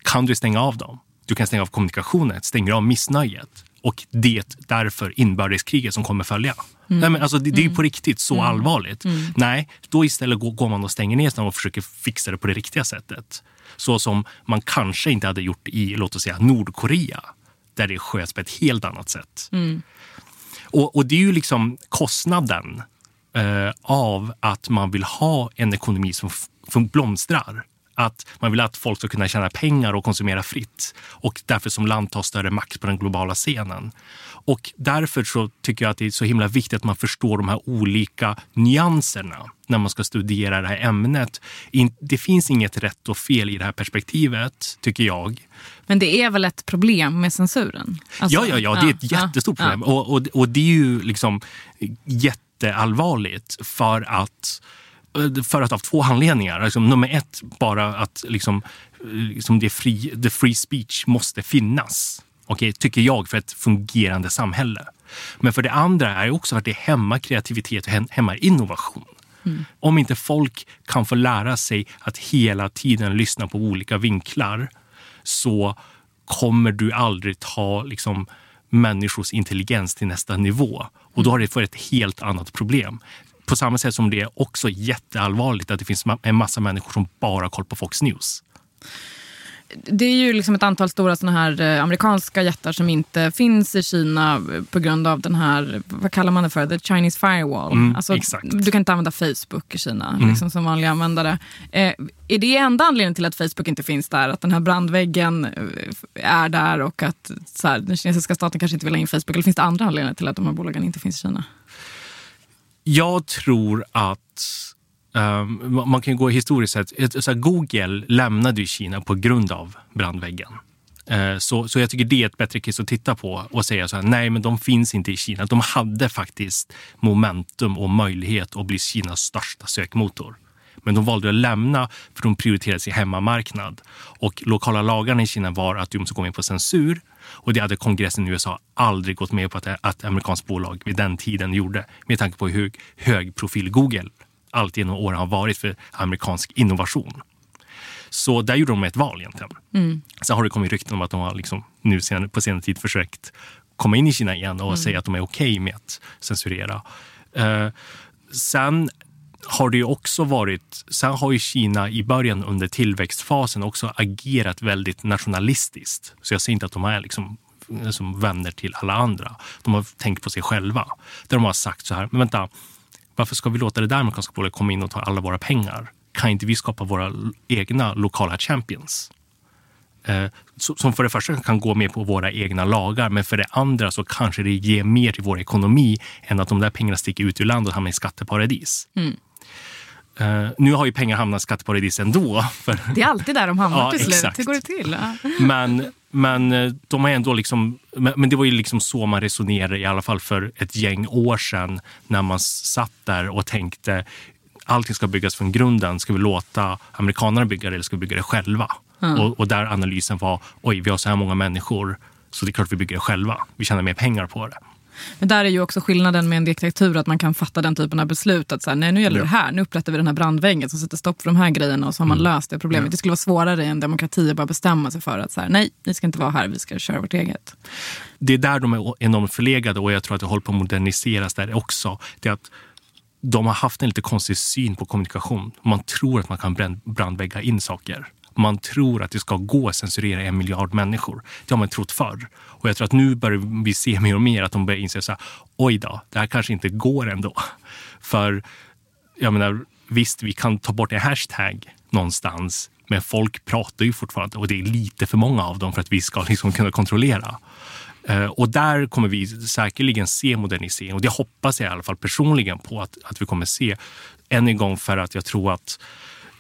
kan du stänga av dem. Du kan stänga av kommunikationen, stänga av missnöjet och det därför inbördeskriget som kommer följa. Mm. Nej, men alltså, det, det är på mm. riktigt så mm. allvarligt. Mm. Nej, då istället går, går man och stänger ner och försöker fixa det på det riktiga sättet. Så som man kanske inte hade gjort i låt oss säga Nordkorea där det sköts på ett helt annat sätt. Mm. Och, och, det är ju liksom kostnaden eh, av att man vill ha en ekonomi som, som blomstrar att man vill att folk ska kunna tjäna pengar och konsumera fritt och därför som land ta större makt på den globala scenen. Och därför så tycker jag att det är så himla viktigt att man förstår de här olika nyanserna när man ska studera det här ämnet. Det finns inget rätt och fel i det här perspektivet, tycker jag. Men det är väl ett problem med censuren? Alltså, ja, ja, ja, det är ett ja, jättestort ja, problem. Och, och, och det är ju liksom jätteallvarligt för att för att av två anledningar. Alltså, nummer ett, bara att liksom, liksom det free, the free speech måste finnas. Okay, tycker jag, för ett fungerande samhälle. Men för det andra är det också att det hämmar kreativitet och hämmar innovation. Mm. Om inte folk kan få lära sig att hela tiden lyssna på olika vinklar så kommer du aldrig ta liksom, människors intelligens till nästa nivå. Och då har det fått ett helt annat problem på samma sätt som det är också jätteallvarligt att det finns en massa människor som bara har koll på Fox News. det är ju liksom ett antal stora såna här eh, amerikanska jättar som inte finns i Kina eh, på grund av den här, vad kallar man det för, the Chinese firewall. Mm, alltså. Du kan inte använda Facebook i Kina Mm. liksom som vanlig användare. Eh, är det enda anledningen till att Facebook inte finns där? Att den här brandväggen eh, är där och att så här, den kinesiska staten kanske inte vill ha in Facebook? Eller finns det andra anledningar till att de här bolagen inte finns i Kina? Jag tror att um, man kan gå historiskt sett. Så här, Google lämnade ju Kina på grund av brandväggen. Eh, så, så jag tycker det är ett bättre case att titta på och säga så här, nej men de finns inte i Kina. De hade faktiskt momentum och möjlighet att bli Kinas största sökmotor. Men de valde att lämna för de prioriterade sin hemmamarknad. Och lokala lagarna i Kina var att du måste gå med på censur. Och det hade kongressen i USA aldrig gått med på att, att amerikanskt bolag vid den tiden gjorde. Med tanke på hur hög profil Google alltid genom åren har varit för amerikansk innovation. Så där gjorde de ett val egentligen. Sen har det kommit rykten om att de har liksom nu sen, på senare tid försökt komma in i Kina igen och säga att de är okej med att censurera. Eh, sen har det ju också varit, sen har ju Kina i början under tillväxtfasen också agerat väldigt nationalistiskt. Så jag säger inte att de är liksom liksom vänner till alla andra. De har tänkt på sig själva. Där de har sagt så här, men vänta, varför ska vi låta det där amerikanska bolaget komma in och ta alla våra pengar? Kan inte vi skapa våra egna lokala champions? Eh, som för det första kan gå med på våra egna lagar, men för det andra så kanske det ger mer till vår ekonomi än att de där pengarna sticker ut ur landet och hamnar i skatteparadis. Mm. Eh, nu har ju pengar hamnat i skatteparadis ändå. För, Det är alltid där de hamnar Ja, till slut. exakt. Hur går det till? Men, men eh, de har ändå liksom, men, det var ju liksom så man resonerade i alla fall för ett gäng år sedan när man satt där och tänkte allting ska byggas från grunden. Ska vi låta amerikanerna bygga det eller ska vi bygga det själva? Och, och där analysen var, oj, vi har så här många människor så det är klart vi bygger det själva. Vi tjänar mer pengar på det. Men där är ju också skillnaden med en diktatur att man kan fatta den typen av beslut. Att så här, nej, nu gäller det här, nu upprättar vi den här brandväggen som sätter stopp för de här grejerna och så har man löst det problemet. Det skulle vara svårare i en demokrati att bara bestämma sig för att så här, nej, ni ska inte vara här, vi ska köra vårt eget. det är där de är enormt förlegade och jag tror att det håller på att moderniseras där också. Det är att de har haft en lite konstig syn på kommunikation. Man tror att man kan brand- brandvägga in saker. Man tror att det ska gå att censurera en miljard människor. Det har man trott förr. Och jag tror att nu börjar vi se mer och mer att de börjar inse så här, oj då, det här kanske inte går ändå. För jag menar, visst, vi kan ta bort en hashtag någonstans, men folk pratar ju fortfarande och det är lite för många av dem för att vi ska liksom kunna kontrollera. Eh, och där kommer vi säkerligen se modernisering och det hoppas jag i alla fall personligen på att, att vi kommer se. Än en gång för att jag tror att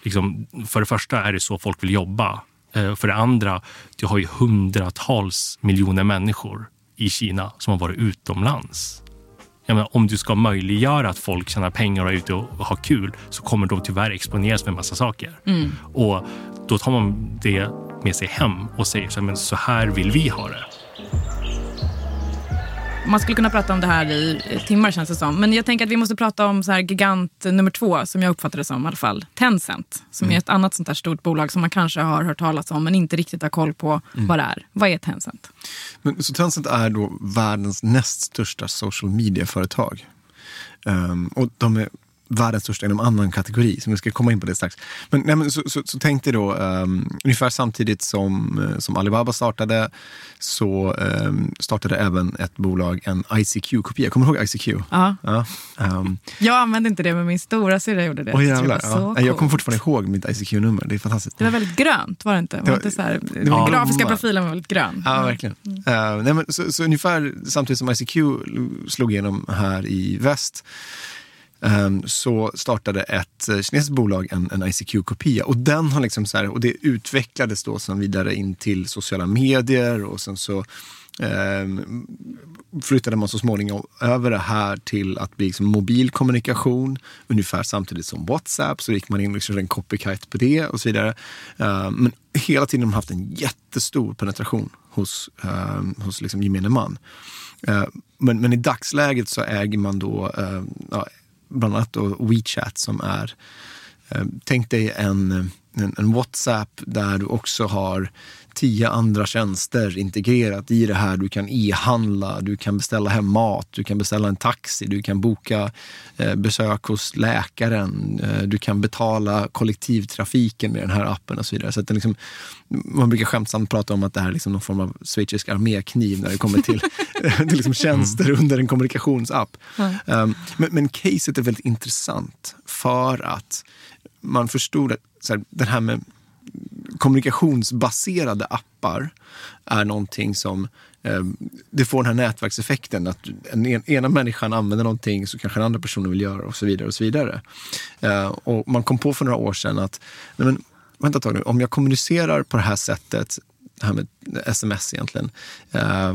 liksom, för det första är det så folk vill jobba. Eh, För det andra, du har ju hundratals miljoner människor i Kina som har varit utomlands. Menar, om du ska möjliggöra att folk tjänar pengar och är ute och har kul så kommer de tyvärr exponeras för en massa saker. Och då tar man det med sig hem och säger så här, men så här vill vi ha det. Man skulle kunna prata om det här i timmar känns det som. Men jag tänker att vi måste prata om så här gigant nummer två, som jag uppfattar det som i alla fall. Tencent, som är ett annat sånt här stort bolag som man kanske har hört talas om men inte riktigt har koll på vad det är. Vad är Tencent? Men, så Tencent är då världens näst största social media-företag. Ehm, och de är världens största inom annan kategori, så vi ska komma in på det strax. Men, nej, men så, så, så tänkte då, um, ungefär samtidigt som, eh, som Alibaba startade, så ehm, startade även ett bolag en ICQ-kopia. Kommer du ihåg ICQ? Ja. Ja. ehm, Jag använde inte det men min stora syrra gjorde det. Det jävlar. var Ja. Jag kommer fortfarande ihåg mitt ICQ-nummer, det är fantastiskt. Det var väldigt grönt, var det inte? Var Det var- inte så här, den grafiska blomma. profilen var väldigt grön. Ja, verkligen. Eh, nej, men, så, så ungefär samtidigt som ICQ slog igenom här i väst Ehm, så startade ett eh, kinesiskt bolag en, en ICQ-kopia. Och den har liksom så här, och det utvecklades då sen vidare in till sociala medier och sen så ehm, flyttade man så småningom över det här till att bli liksom mobil kommunikation ungefär samtidigt som WhatsApp. Så gick man in och körde en copycat på det och så vidare. Eh, men hela tiden har de haft en jättestor penetration hos, eh, hos liksom gemene man. Eh, men, men i dagsläget så äger man då eh, ja, bland annat då WeChat som är, eh, tänk dig en eh, en, en WhatsApp där du också har tio andra tjänster integrerat i det här. Du kan e-handla, du kan beställa hem mat, du kan beställa en taxi, du kan boka eh, besök hos läkaren, eh, du kan betala kollektivtrafiken med den här appen och så vidare. Så att liksom, man brukar skämtsamt prata om att det här är liksom någon form av schweizisk armékniv när det kommer till, till liksom tjänster mm. under en kommunikationsapp. Mm. Um, men, men caset är väldigt intressant för att man förstod att så här, det här med kommunikationsbaserade appar är någonting som eh, det får den här nätverkseffekten att en, ena människan använder någonting så kanske den andra personen vill göra och så vidare. och så vidare. Eh, och man kom på för några år sedan att nej men, vänta ett tag nu, om jag kommunicerar på det här sättet, det här med sms egentligen, eh,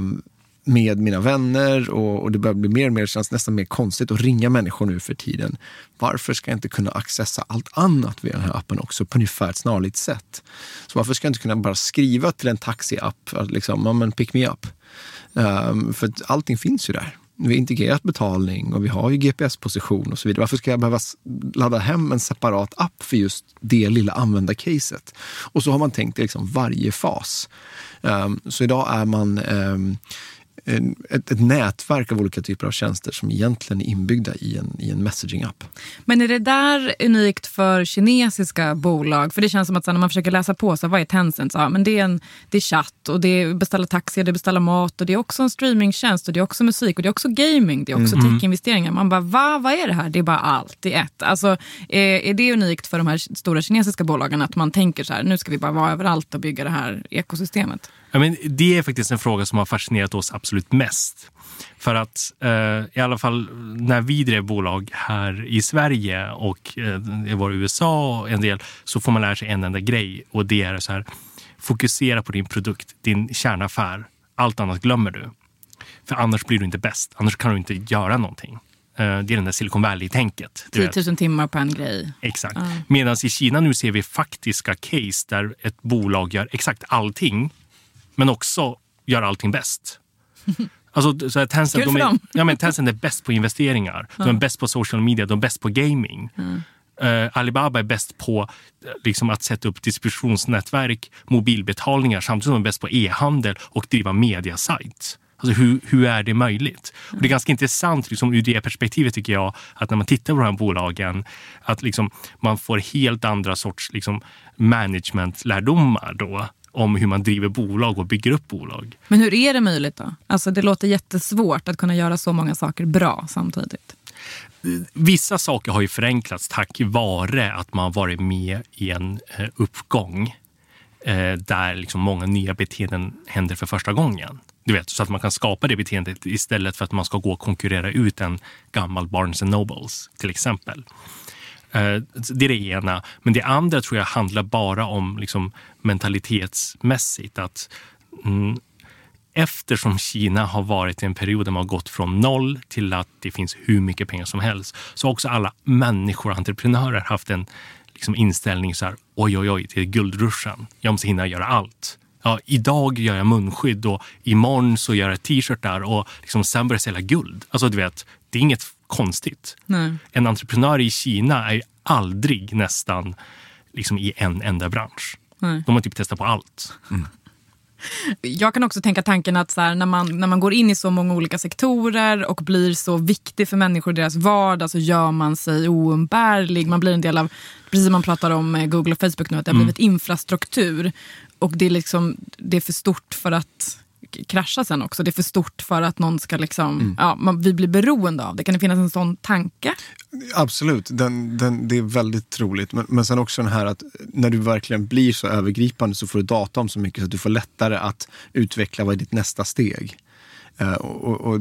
med mina vänner och, och, det börjar bli mer och mer, känns nästan mer konstigt att ringa människor nu för tiden. Varför ska jag inte kunna accessa allt annat via den här appen också på ungefär ett snarligt sätt? Så varför ska jag inte kunna bara skriva till en taxiapp, liksom, ja men pick me up. Um, för allting finns ju där. Vi har integrerat betalning och vi har ju GPS-position och så vidare. Varför ska jag behöva ladda hem en separat app för just det lilla användarcaset? Och så har man tänkt i liksom varje fas. Um, så idag är man um, ett, ett, nätverk av olika typer av tjänster som egentligen är inbyggda i en, i en messaging-app. Men är det där unikt för kinesiska bolag? För det känns som att när man försöker läsa på, så vad är Tencent? Så, men det, är en, det är chatt och det är beställa taxi, det är beställa mat och det är också en streamingtjänst och det är också musik och det är också gaming, det är också mm. tech-investeringar. Man bara, va, vad är det här? Det är bara allt i ett. Alltså, är, är det unikt för de här stora kinesiska bolagen att man tänker så här, nu ska vi bara vara överallt och bygga det här ekosystemet? Ja, men det är faktiskt en fråga som har fascinerat oss absolut mest. För att eh, i alla fall när vi drev bolag här i Sverige och eh, i USA och en del så får man lära sig en enda grej och det är så här fokusera på din produkt, din kärnaffär. Allt annat glömmer du. För annars blir du inte bäst. Annars kan du inte göra någonting. Eh, det är den där Silicon Valley-tänket. 10 000 timmar på en grej. Exakt. Mm. Medan i Kina nu ser vi faktiska case där ett bolag gör exakt allting men också gör allting bäst. Alltså, så här, Tencent, Kul för de är, dem. ja, men Tencent är bäst på investeringar, de är bäst på social media, de är bäst på gaming. Mm. Uh, Alibaba är bäst på liksom, att sätta upp distributionsnätverk, mobilbetalningar samtidigt som de är bäst på e-handel och driva mediasajt. Alltså hur, hur är det möjligt? Och det är ganska intressant liksom, ur det perspektivet tycker jag att när man tittar på de här bolagen att liksom, man får helt andra sorts liksom, managementlärdomar då om hur man driver bolag och bygger upp bolag. Men hur är det möjligt då? Alltså det låter jättesvårt att kunna göra så många saker bra samtidigt. Vissa saker har ju förenklats tack vare att man varit med i en eh, uppgång eh, där liksom många nya beteenden händer för första gången. Du vet, så att man kan skapa det beteendet istället för att man ska gå och konkurrera ut en gammal Barnes Nobles till exempel. Eh, det är det ena. Men det andra tror jag handlar bara om liksom mentalitetsmässigt. Att, mm, eftersom Kina har varit i en period där man har gått från noll till att det finns hur mycket pengar som helst så har också alla människor och entreprenörer haft en liksom, inställning så här oj, oj, oj, det är guldruschen. Jag måste hinna göra allt. Ja, idag gör jag munskydd och imorgon så gör jag t-shirtar och liksom sen börjar jag sälja guld. Alltså du vet, det är inget konstigt. Nej. En entreprenör i Kina är aldrig nästan liksom i en enda bransch. Nej. De har typ testat på allt. Mm. Jag kan också tänka tanken att så här, när, man, när man går in i så många olika sektorer och blir så viktig för människor i deras vardag så gör man sig oumbärlig. Man blir en del av, precis som man pratar om Google och Facebook nu, att det har mm. blivit infrastruktur. Och det är, liksom, det är för stort för att krascha sen också. Det är för stort för att någon ska liksom, mm. ja, man, vi blir beroende av det. Kan det finnas en sån tanke? Absolut, den, den, det är väldigt troligt. Men, men sen också den här att när du verkligen blir så övergripande så får du data om så mycket så att du får lättare att utveckla vad är ditt nästa steg. Eh, och, och,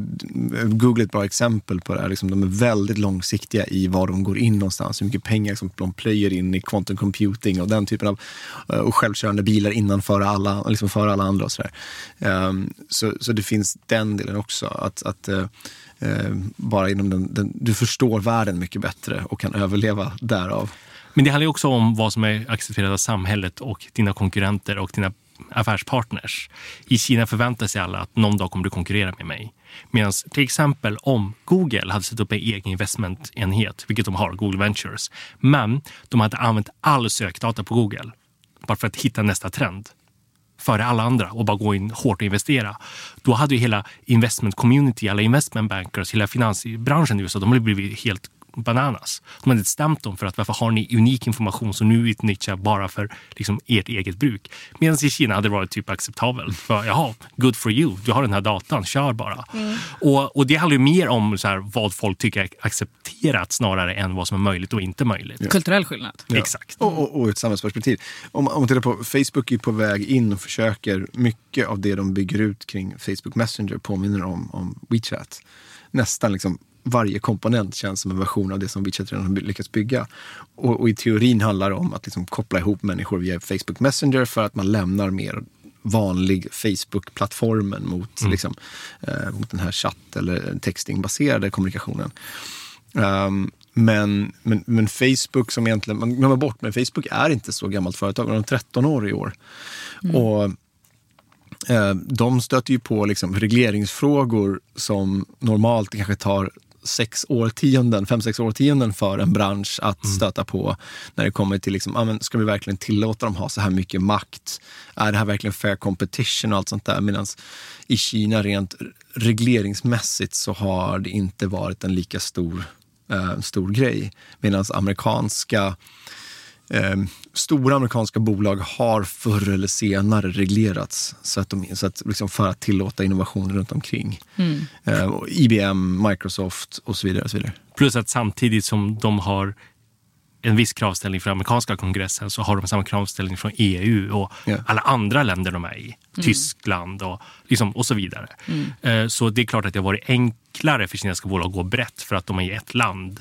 Google är ett bra exempel på det här. Liksom, de är väldigt långsiktiga i var de går in någonstans. Hur mycket pengar som de plöjer in i quantum computing och den typen av eh, och självkörande bilar innan före alla, liksom för alla andra. Och så, um, ehm, så, så, det finns den delen också. Att, att uh, bara inom den, den, du förstår världen mycket bättre och kan överleva därav. Men det handlar också om vad som är accepterat av samhället och dina konkurrenter och dina affärspartners. I Kina förväntar sig alla att någon dag kommer du konkurrera med mig. Medan till exempel om Google hade satt upp en egen investmentenhet, vilket de har, Google Ventures, men de hade använt all sökdata på Google bara för att hitta nästa trend före alla andra och bara gå in hårt och investera. Då hade ju hela investment community, alla investment bankers, hela finansbranschen i USA, de hade blivit helt bananas. De hade stämt dem för att varför har ni unik information som nu utnyttjar bara för liksom, ert eget bruk? Medan i Kina hade det varit typ acceptabelt. För jaha, good for you, du har den här datan, kör bara. Mm. Och, och det handlar ju mer om så här, vad folk tycker är accepterat snarare än vad som är möjligt och inte möjligt. Ja. Kulturell skillnad. Ja. Exakt. Och, och, och, ett samhällsperspektiv. Om, om man tittar på Facebook är på väg in och försöker mycket av det de bygger ut kring Facebook Messenger påminner om, om WeChat. Nästan liksom varje komponent känns som en version av det som WeChat redan har lyckats bygga. Och, och i teorin handlar det om att liksom koppla ihop människor via Facebook Messenger för att man lämnar mer vanlig Facebook-plattformen mot, mm. liksom, eh, mot den här chatt eller textingbaserade kommunikationen. Um, men, men, men, Facebook som egentligen, man glömmer bort, men Facebook är inte så gammalt företag. De är 13 år i år. Mm. Och eh, de stöter ju på liksom regleringsfrågor som normalt kanske tar sex årtionden, fem, sex årtionden för en bransch att mm. stöta på när det kommer till, liksom, ah, men ska vi verkligen tillåta dem ha så här mycket makt? Är det här verkligen fair competition och allt sånt där? Medan i Kina rent regleringsmässigt så har det inte varit en lika stor, eh, stor grej. Medan amerikanska eh, stora amerikanska bolag har förr eller senare reglerats så att de, så att, liksom för att tillåta innovation runt omkring. Mm. Eh, IBM, Microsoft och så vidare. Och så vidare. Plus att samtidigt som de har en viss kravställning från amerikanska kongressen så har de samma kravställning från EU och yeah. alla andra länder de är i. Mm. Tyskland och, liksom, och så vidare. Mm. Eh, så det är klart att det har varit enklare för kinesiska bolag att gå brett för att de är i ett land.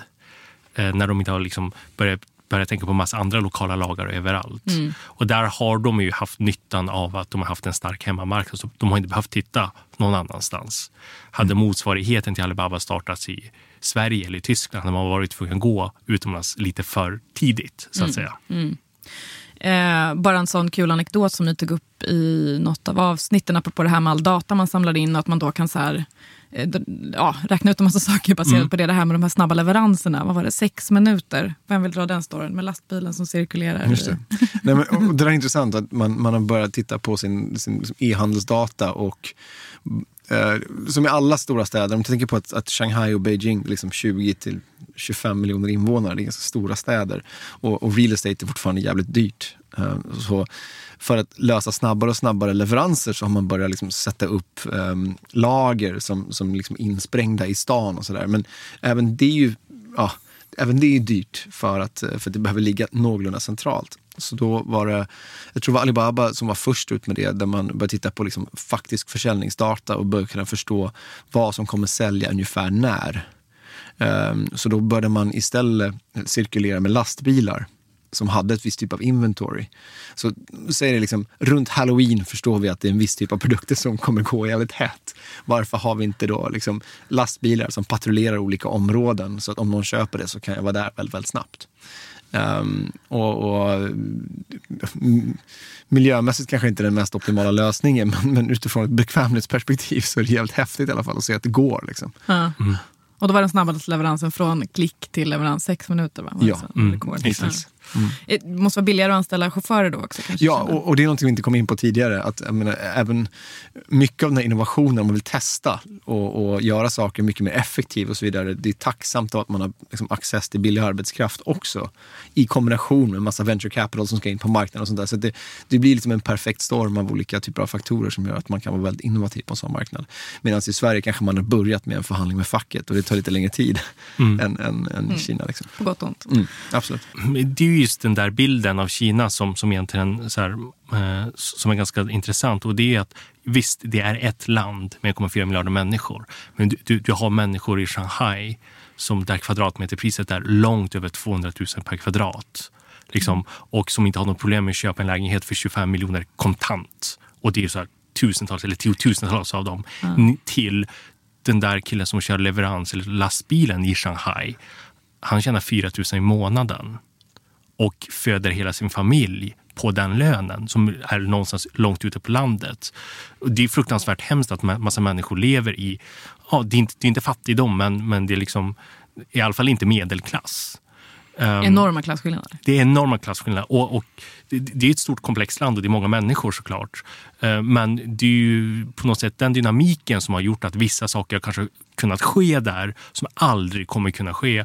Eh, när de inte har liksom börjat börja tänka på massa andra lokala lagar överallt. Mm. Och där har de ju haft nyttan av att de har haft en stark hemmamarknad. Så de har inte behövt titta någon annanstans. Hade mm. motsvarigheten till Alibaba startats i Sverige eller i Tyskland hade man varit tvungen att gå utomlands lite för tidigt, så att mm. säga. Mm. Eh, bara en sån kul anekdot som ni tog upp i något av avsnitten apropå det här med all data man samlar in och att man då kan så här, ja, räkna ut en massa saker baserat mm. på det. Det här med de här snabba leveranserna. Vad var det? Sex minuter. Vem vill dra den storyn? Med lastbilen som cirkulerar. Just det. Nej, men, det är intressant att man, man har börjat titta på sin, sin liksom e-handelsdata och eh, som i alla stora städer, om du tänker på att, att Shanghai och Beijing liksom 20 till 25 miljoner invånare, det är ganska stora städer. Och, och real estate är fortfarande jävligt dyrt. Ehm, så för att lösa snabbare och snabbare leveranser så har man börjat liksom sätta upp um, lager som, som liksom insprängda i stan och sådär. Men även det är ju ja, även det är dyrt för att, för att det behöver ligga någorlunda centralt. Så då var det, jag tror det var Alibaba som var först ut med det, där man började titta på liksom faktisk försäljningsdata och började kunna förstå vad som kommer sälja ungefär när. Um, så då började man istället cirkulera med lastbilar som hade ett visst typ av inventory. Så säger det liksom, runt halloween förstår vi att det är en viss typ av produkter som kommer gå jävligt hett. Varför har vi inte då liksom lastbilar som patrullerar olika områden så att om någon köper det så kan jag vara där väldigt, väldigt snabbt. Um, och, och, miljömässigt kanske inte den mest optimala lösningen men, men utifrån ett bekvämlighetsperspektiv så är det jävligt häftigt i alla fall att se att det går. Liksom. Mm. Och då var den snabbaste leveransen från klick till leverans sex minuter? Va? Ja, mm, Mm. Det måste vara billigare att anställa chaufförer då också? Kanske, ja, och, och, det är något vi inte kom in på tidigare. Att, jag menar, även mycket av den här innovationen, man vill testa och, och, göra saker mycket mer effektivt och så vidare. Det är tacksamt att man har liksom, access till billig arbetskraft också. I kombination med massa venture capital som ska in på marknaden och sånt där. Så det, det blir liksom en perfekt storm av olika typer av faktorer som gör att man kan vara väldigt innovativ på en sån marknad. Medan i Sverige kanske man har börjat med en förhandling med facket och det tar lite längre tid mm. än, än, än mm. Kina. Liksom. På gott och ont. Mm, absolut. Det just den där bilden av Kina som, som egentligen så här, eh, som är ganska intressant. Och det är att visst, det är ett land med 1,4 miljarder människor. Men du, du, du, har människor i Shanghai som där kvadratmeterpriset är långt över 200 000 per kvadrat. Liksom, och som inte har något problem med att köpa en lägenhet för 25 miljoner kontant. Och det är så här, tusentals eller tiotusentals av dem. Mm. Till den där killen som kör leverans eller lastbilen i Shanghai. Han tjänar 4 000 i månaden och föder hela sin familj på den lönen som är någonstans långt ute på landet. Det är fruktansvärt hemskt att en massa människor lever i, ja, det är inte, det är inte fattigdom men, men det är liksom i alla fall inte medelklass. Um, enorma klasskillnader. Det är enorma klasskillnader. Och, och det, det, är ett stort komplext land och det är många människor såklart. Uh, men det är ju på något sätt den dynamiken som har gjort att vissa saker har kanske kunnat ske där som aldrig kommer kunna ske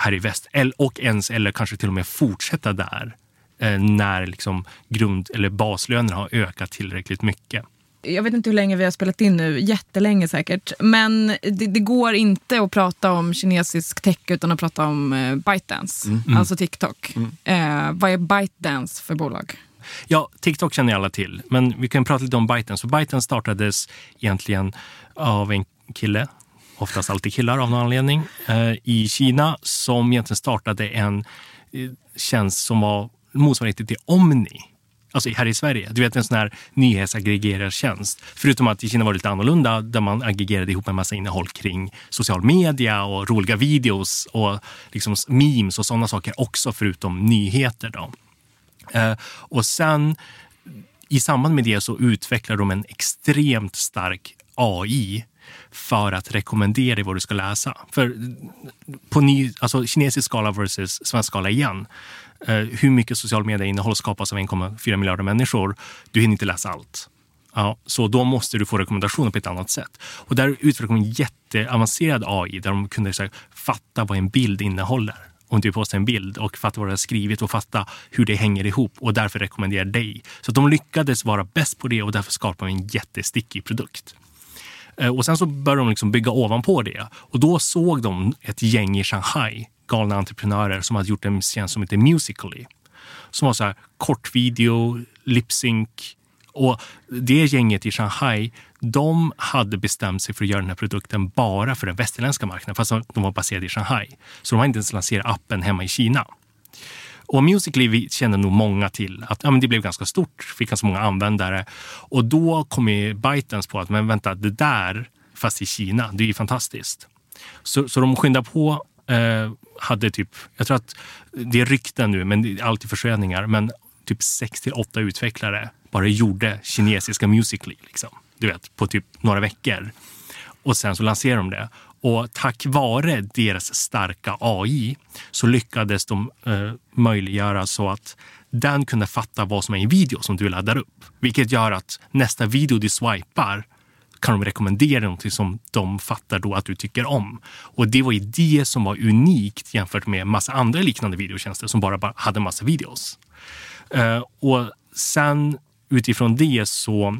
här i väst. Och ens eller kanske till och med fortsätta där uh, när liksom grund eller baslönerna har ökat tillräckligt mycket jag vet inte hur länge vi har spelat in nu, jättelänge säkert. Men det, det går inte att prata om kinesisk tech utan att prata om eh, ByteDance, mm. mm. alltså TikTok. Mm. Eh, vad är ByteDance för bolag? Ja, TikTok känner alla till, men vi kan prata lite om ByteDance. För ByteDance startades egentligen av en kille, oftast alltid killar av någon anledning, eh, i Kina som egentligen startade en eh, tjänst som var motsvarigheten till Omni Alltså här i Sverige. Du vet en sån här nyhetsaggregerartjänst. Förutom att i Kina var det lite annorlunda där man aggregerade ihop en massa innehåll kring social media och roliga videos och liksom memes och sådana saker också förutom nyheter. Då. Eh, och sen i samband med det så utvecklar de en extremt stark AI för att rekommendera dig vad du ska läsa. För på ny, alltså kinesisk skala versus svensk skala igen Eh, hur mycket social media-innehåll skapas av 1,4 miljarder människor. Du hinner inte läsa allt. Ja, så då måste du få rekommendationer på ett annat sätt. Och där utvecklade de en jätteavancerad AI där de kunde här, fatta vad en bild innehåller. Om du postar en bild och fatta vad du har skrivit och fatta hur det hänger ihop och därför rekommenderar dig. Så de lyckades vara bäst på det och därför skapade de en jättestickig produkt. Eh, och sen så började de liksom bygga ovanpå det och då såg de ett gäng i Shanghai galna entreprenörer som hade gjort en tjänst som heter Musically. Som var så här kortvideo, lip-sync. Och det gänget i Shanghai, de hade bestämt sig för att göra den här produkten bara för den västerländska marknaden, fast de var baserade i Shanghai. Så de har inte ens lanserat appen hemma i Kina. Och Musically kände nog många till att ja, men det blev ganska stort, fick ganska många användare. Och då kom ju Bytens på att men vänta, det där, fast i Kina, det är ju fantastiskt. Så, så de skyndade på eh, hade typ, jag tror att det är rykten nu, men det är alltid försköningar, men typ sex till åtta utvecklare bara gjorde kinesiska Musically, liksom. du vet, på typ några veckor. Och sen så lanserade de det. Och tack vare deras starka AI så lyckades de eh, möjliggöra så att den kunde fatta vad som är en video som du laddar upp. Vilket gör att nästa video du swipar kan de rekommendera någonting som de fattar då att du tycker om. Och det var ju det som var unikt jämfört med massa andra liknande videotjänster som bara hade massa videos. Eh, och sen utifrån det så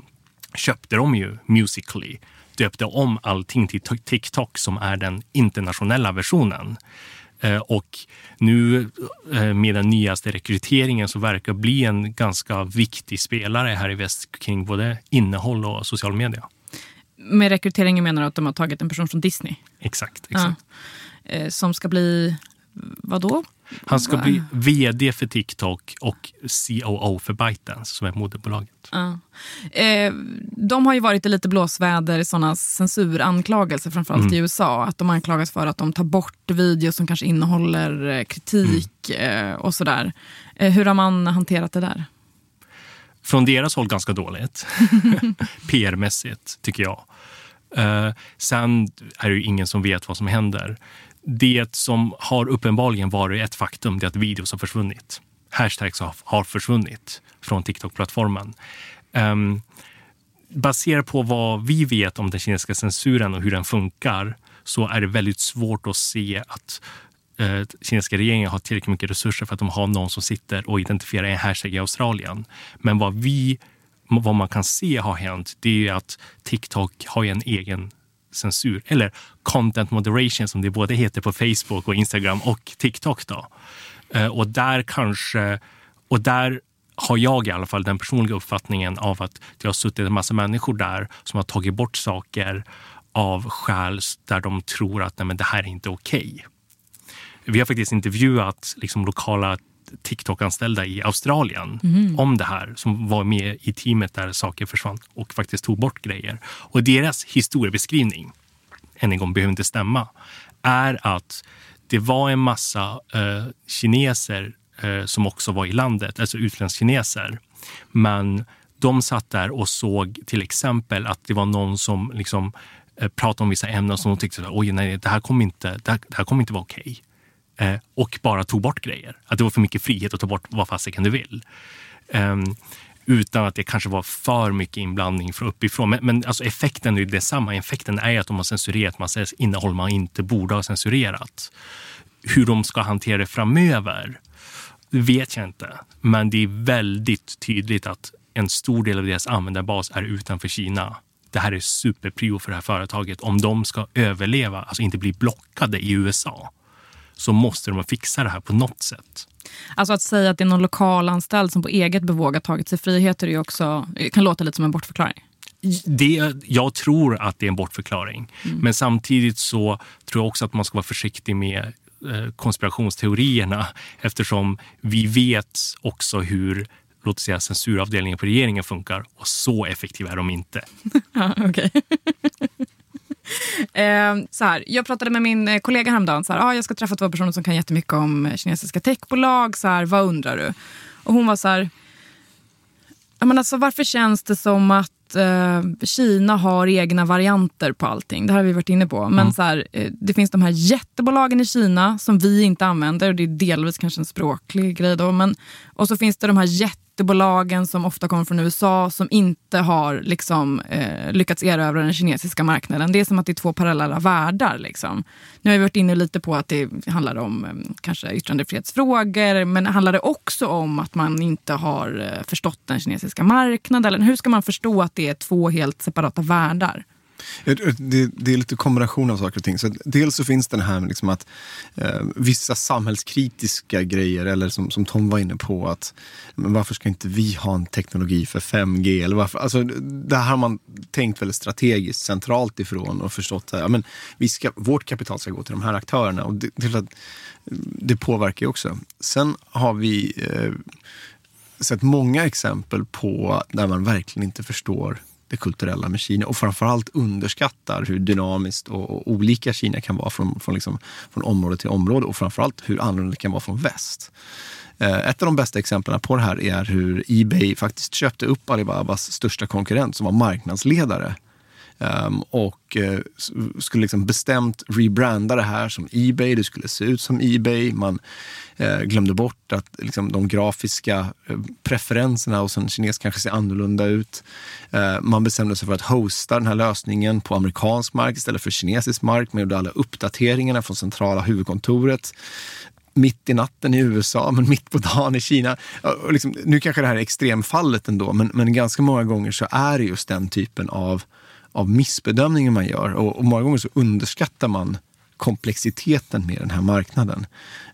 köpte de ju Musically, döpte om allting till TikTok som är den internationella versionen. Uh, och nu uh, med den nyaste rekryteringen så verkar bli en ganska viktig spelare här i väst kring både innehåll och social media. Med rekryteringen menar du att de har tagit en person från Disney? Exakt. exakt. Ja. Eh, som ska bli, vad då? Han ska bli vd för TikTok och COO för ByteDance som är moderbolaget. Ja. Eh, de har ju varit i lite blåsväder i sådana censuranklagelser, framförallt mm. i USA. Att de anklagas för att de tar bort videos som kanske innehåller eh, kritik mm. och sådär. hur har man hanterat det där? Från deras håll ganska dåligt. PR-mässigt, tycker jag. Uh, sen är det ju ingen som vet vad som händer. Det som har uppenbarligen varit ett faktum det är att videos har försvunnit. Hashtags har försvunnit från TikTok-plattformen. Um, baserat på vad vi vet om den kinesiska censuren och hur den funkar så är det väldigt svårt att se att eh, kinesiska regeringen har tillräckligt mycket resurser för att de har någon som sitter och identifierar en hashtag i Australien. Men vad vi vad man kan se har hänt, det är att TikTok har en egen censur, eller content moderation som det både heter på Facebook och Instagram och TikTok. Då. Eh, och där kanske, och där har jag i alla fall den personliga uppfattningen av att det har suttit en massa människor där som har tagit bort saker av skäl där de tror att nej, men det här är inte okej. Okay. Vi har faktiskt intervjuat liksom, lokala TikTok-anställda i Australien mm. om det här som var med i teamet där saker försvann och faktiskt tog bort grejer. Och deras historiebeskrivning, än en gång behöver inte stämma, är att det var en massa eh, kineser eh, som också var i landet, alltså utländskineser. Men de satt där och såg till exempel att det var någon som liksom, eh, pratade om vissa ämnen som de tyckte oj, nej, det här kommer inte, det här, det här kommer inte vara okej. Eh, Eh, och bara tog bort grejer. Att det var för mycket frihet att ta bort vad fasiken du vill. Ehm, utan att det kanske var för mycket inblandning från uppifrån. Men, men alltså effekten är ju detsamma. Effekten är att de har censurerat massa innehåll man inte borde ha censurerat. Hur de ska hantera det framöver vet jag inte. Men det är väldigt tydligt att en stor del av deras användarbas är utanför Kina. Det här är superprio för det här företaget. Om de ska överleva, alltså inte bli blockade i USA, så måste de fixa det här på något sätt. Alltså att säga att det är någon lokalanställd som på eget bevåg har tagit sig friheter är också, kan låta lite som en bortförklaring. Det, jag tror att det är en bortförklaring. Mm. Men samtidigt så tror jag också att man ska vara försiktig med eh, konspirationsteorierna eftersom vi vet också hur låt säga censuravdelningen på regeringen funkar och så effektiva är de inte. ja, okay. Eh, så här, jag pratade med min eh, kollega häromdagen. Så här, ah, jag ska träffa två personer som kan jättemycket om eh, kinesiska techbolag. Så här, vad undrar du? Och hon var så här... Men alltså, varför känns det som att eh, Kina har egna varianter på allting? Det här har vi varit inne på. Men mm. så här, eh, det finns de här jättebolagen i Kina som vi inte använder. Och det är delvis kanske en språklig grej. Då, men, och så finns det de här jätte jättebolagen som ofta kommer från USA som inte har liksom, eh, lyckats erövra den kinesiska marknaden. Det är som att det är två parallella världar. Liksom. Nu har vi varit inne lite på att det handlar om eh, kanske yttrandefrihetsfrågor men handlar det också om att man inte har eh, förstått den kinesiska marknaden? hur ska man förstå att det är två helt separata världar? Det, det, är lite kombination av saker och ting. Så dels så finns den här liksom att eh, vissa samhällskritiska grejer, eller som, som Tom var inne på, att men varför ska inte vi ha en teknologi för 5G? Eller varför? Alltså, det här har man tänkt väldigt strategiskt centralt ifrån och förstått att ja, vi ska, vårt kapital ska gå till de här aktörerna. Och det, det, eh, det påverkar ju också. Sen har vi eh, sett många exempel på där man verkligen inte förstår det kulturella med Kina och framförallt underskattar hur dynamiskt och, och olika Kina kan vara från, från, liksom, från område till område och framförallt hur annorlunda det kan vara från väst. Eh, ett av de bästa exemplen på det här är hur Ebay faktiskt köpte upp Alibabas största konkurrent som var marknadsledare Um, och uh, skulle liksom bestämt rebranda det här som Ebay. Det skulle se ut som Ebay. Man uh, glömde bort att liksom, de grafiska eh, preferenserna hos en kines kanske ser annorlunda ut. Ehm, man bestämde sig för att hosta den här lösningen på amerikansk mark istället för kinesisk mark. Man gjorde alla uppdateringarna från centrala huvudkontoret mitt i natten i USA, men mitt på dagen i Kina. Liksom, nu kanske det här är extremfallet ändå, men, men ganska många gånger så är det just den typen av av missbedömningar man gör. Och, och, många gånger så underskattar man komplexiteten med den här marknaden.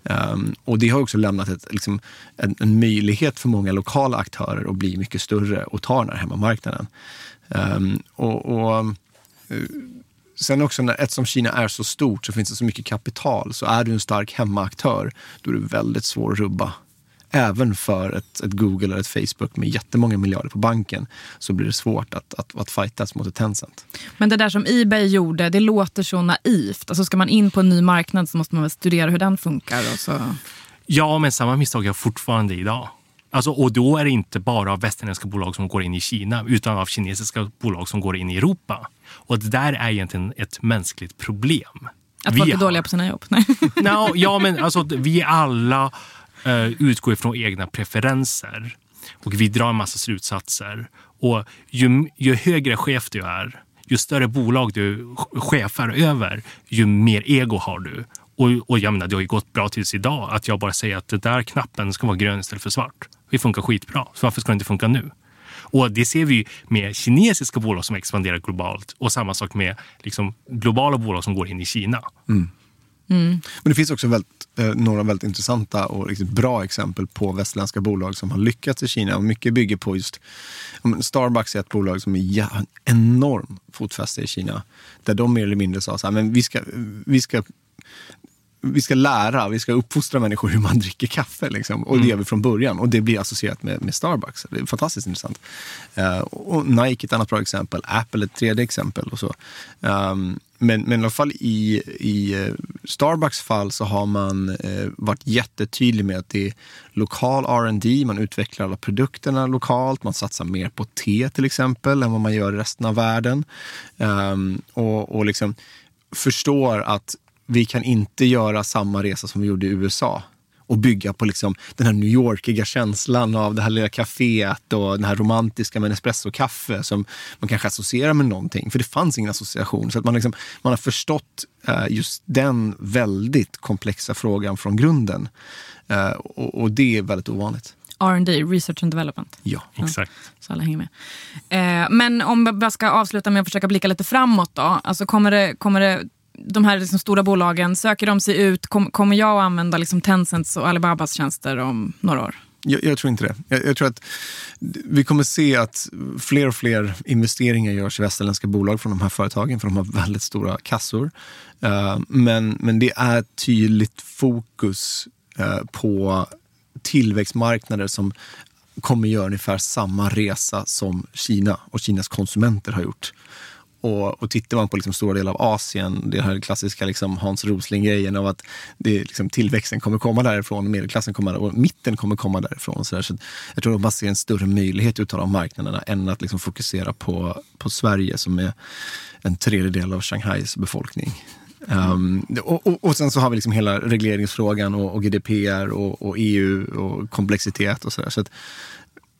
Um, och det har också lämnat ett, liksom, en, en, möjlighet för många lokala aktörer att bli mycket större och ta den här hemmamarknaden. Um, och, och uh, Sen också, när, eftersom Kina är så stort så finns det så mycket kapital. Så är du en stark hemmaaktör, då är det väldigt svårt att rubba även för ett, ett, Google eller ett Facebook med jättemånga miljarder på banken så blir det svårt att, att, att fightas mot ett Tencent. Men det där som Ebay gjorde, det låter så naivt. Alltså ska man in på en ny marknad så måste man väl studera hur den funkar. Och så... Ja, men samma misstag gör fortfarande idag. Alltså, och då är det inte bara av västerländska bolag som går in i Kina utan av kinesiska bolag som går in i Europa. Och det där är egentligen ett mänskligt problem. Att vi folk är har... dåliga på sina jobb? Nej. no, ja, men alltså, vi alla Eh, utgår ifrån egna preferenser och vi drar en massa slutsatser. Och ju, ju högre chef du är, ju större bolag du chefar över, ju mer ego har du. Och, och jag menar, det har ju gått bra tills idag att jag bara säger att den där knappen ska vara grön istället för svart. Det funkar skitbra, så varför ska det inte funka nu? Och det ser vi med kinesiska bolag som expanderar globalt och samma sak med liksom, globala bolag som går in i Kina. Mm. Mm. Men det finns också väldigt, eh, några väldigt intressanta och riktigt bra exempel på västerländska bolag som har lyckats i Kina. Och mycket bygger på just Starbucks är ett bolag som har en enorm fotfäste i Kina. Där de mer eller mindre sa så här, men vi ska, vi ska vi ska lära, vi ska uppfostra människor hur man dricker kaffe. Liksom. Och det mm. gör vi från början. Och det blir associerat med, med Starbucks. Det är fantastiskt intressant. Uh, och Nike ett annat bra exempel. Apple ett tredje exempel. Och så. Um, men, men i alla fall i, i eh, Starbucks fall så har man eh, varit jättetydlig med att det är lokal R&D, man utvecklar alla produkterna lokalt, man satsar mer på te till exempel än vad man gör i resten av världen. Um, och, och liksom förstår att vi kan inte göra samma resa som vi gjorde i USA och bygga på liksom den här New Yorkiga känslan av det här lilla kaféet och den här romantiska med espressokaffe som man kanske associerar med någonting. För det fanns ingen association. Så att man, liksom, man har förstått uh, just den väldigt komplexa frågan från grunden. Och, och, det är väldigt ovanligt. R&D, Research and Development. Ja, exakt. Så alla hänger med. Eh, men om jag ska avsluta med att försöka blicka lite framåt då. Alltså kommer det, kommer det de här liksom stora bolagen, söker de sig ut? Kom, kommer jag att använda liksom Tencents och Alibabas tjänster om några år? Jag, jag tror inte det. Jag, jag, tror att vi kommer se att fler och fler investeringar görs i västerländska bolag från de här företagen, för de har väldigt stora kassor. Uh, men, men det är tydligt fokus uh, på tillväxtmarknader som kommer göra ungefär samma resa som Kina och Kinas konsumenter har gjort. Och, och tittar man på liksom stora delar av Asien, det här klassiska liksom Hans Rosling-grejen av att det, liksom, tillväxten kommer komma därifrån, medelklassen kommer och mitten kommer komma därifrån. Så, där. så jag tror att man ser en större möjlighet utav de marknaderna än att liksom fokusera på, på Sverige som är en tredjedel av Shanghais befolkning. Um, och, och, och, sen så har vi liksom hela regleringsfrågan och, och GDPR och, och, EU och komplexitet och sådär. Så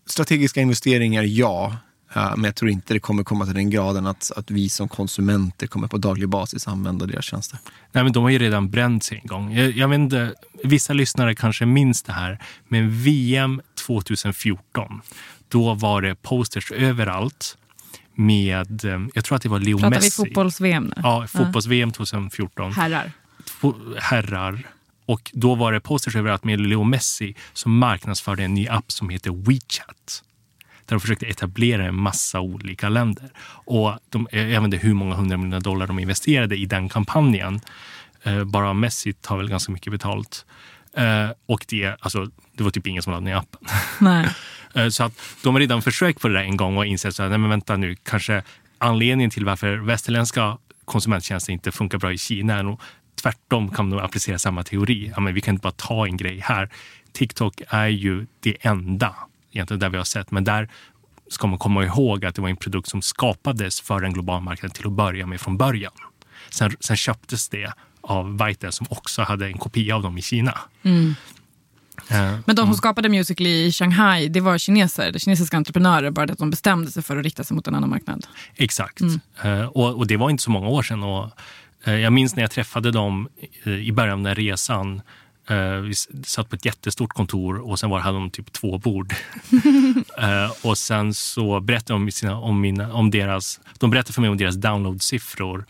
strategiska investeringar, ja. Men jag tror inte det kommer komma till den graden att, att vi som konsumenter kommer på daglig basis använda deras tjänster. Nej, men de har ju redan bränt sig en gång. Jag, jag vet inte, vissa lyssnare kanske minns det här, men VM 2014, då var det posters överallt med, eh, jag tror att det var Leo Pratar Messi. Pratar vi fotbolls-VM nu? Ja, fotbolls-VM 2014. Herrar. Herrar. Och då var det posters överallt med Leo Messi som marknadsförde en ny app som heter WeChat där de försökte etablera en massa olika länder. Och de, jag vet inte hur många hundra miljoner dollar de investerade i den kampanjen. Eh, bara Messi tar väl ganska mycket betalt. Eh, och det, alltså, det var typ ingen som laddade ner appen. Nej. eh, så att de har redan försökt på det där en gång och insett att nej men vänta nu, kanske anledningen till varför västerländska konsumenttjänster inte funkar bra i Kina är nog tvärtom kan man applicera samma teori. Ja, men vi kan inte bara ta en grej här. TikTok är ju det enda egentligen där vi har sett. Men där ska man komma ihåg att det var en produkt som skapades för en global marknad till att börja med från början. Sen, sen köptes det av Vaitel som också hade en kopia av dem i Kina. Mm. Uh, Men de som mm. skapade Musical.ly i Shanghai, det var kineser, det kinesiska entreprenörer, bara att de bestämde sig för att rikta sig mot en annan marknad. Exakt. Mm. Uh, och, och, det var inte så många år sedan. Och, uh, jag minns när jag träffade dem i början av den resan Uh, vi satt på ett jättestort kontor och sen var, hade de typ två bord. uh, och sen så berättade de om, sina, om, mina, om deras, de berättade för mig om deras downloadsiffror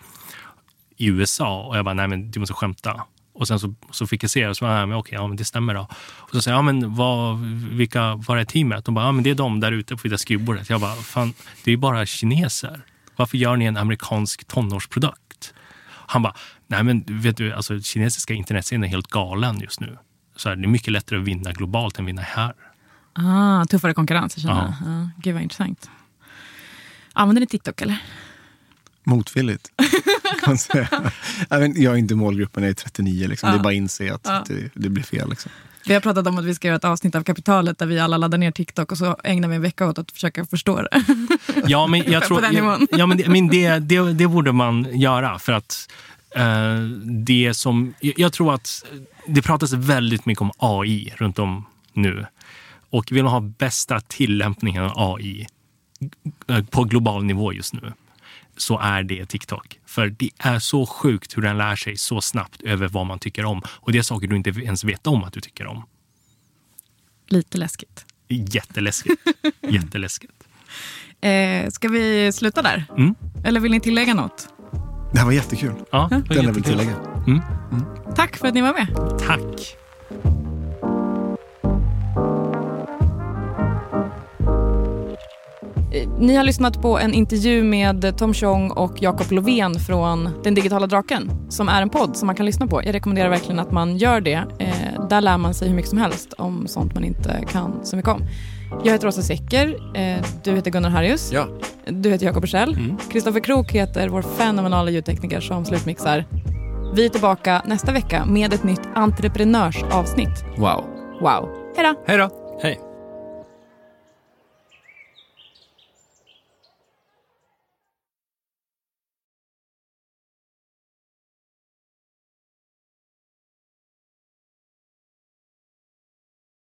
i USA och jag bara, nej men du måste skämta. Och sen så, så fick jag se det och så bara, okej, ja men det stämmer då. Och så sa jag, ja men vad, vilka, var är teamet? De bara, ja men det är de där ute på det skrivbordet. Jag bara, fan, det är ju bara kineser. Varför gör ni en amerikansk tonårsprodukt? Han bara, nej men vet du, alltså kinesiska internetscenen är helt galen just nu. Så här, det är mycket lättare att vinna globalt än vinna här. Ah, tuffare konkurrens, jag känner. Ja. Ah, gud vad intressant. Använder ni TikTok eller? Motvilligt, kan säga. jag är inte målgruppen, jag är 39. Liksom. Ja. Det är bara att inse att ja. det, det, blir fel. Liksom. Vi har pratat om att vi ska göra ett avsnitt av Kapitalet där vi alla laddar ner TikTok och så ägnar vi en vecka åt att försöka förstå det. Ja, men jag tror, ja, men, det, men det, det, det borde man göra för att det som... Jag tror att det pratas väldigt mycket om AI runt om nu. Och vill man ha bästa tillämpningen av AI eh, på global nivå just nu så är det TikTok. För det är så sjukt hur den lär sig så snabbt över vad man tycker om. Och det är saker du inte ens vet om att du tycker om. Lite läskigt. Jätteläskigt. Jätteläskigt. Eh, ska vi sluta där? Mm. Eller vill ni tillägga något? Det här var jättekul. Ja, det Den jag vill tillägga. Mm. Mm. Tack för att ni var med. Tack. Ni har lyssnat på en intervju med Tom Chong och Jakob Lovén från Den digitala draken som är en podd som man kan lyssna på. Jag rekommenderar verkligen att man gör det. Eh, där lär man sig hur mycket som helst om sånt man inte kan så mycket om. Jag heter Åsa Secker. Eh, du heter Gunnar Harrius. Ja. Du heter Jakob Bursell. Mm. Kristoffer Krook heter vår fenomenala ljudtekniker som slutmixar. Vi är tillbaka nästa vecka med ett nytt entreprenörsavsnitt. Wow. Wow. Hej då! Hej då! Hej.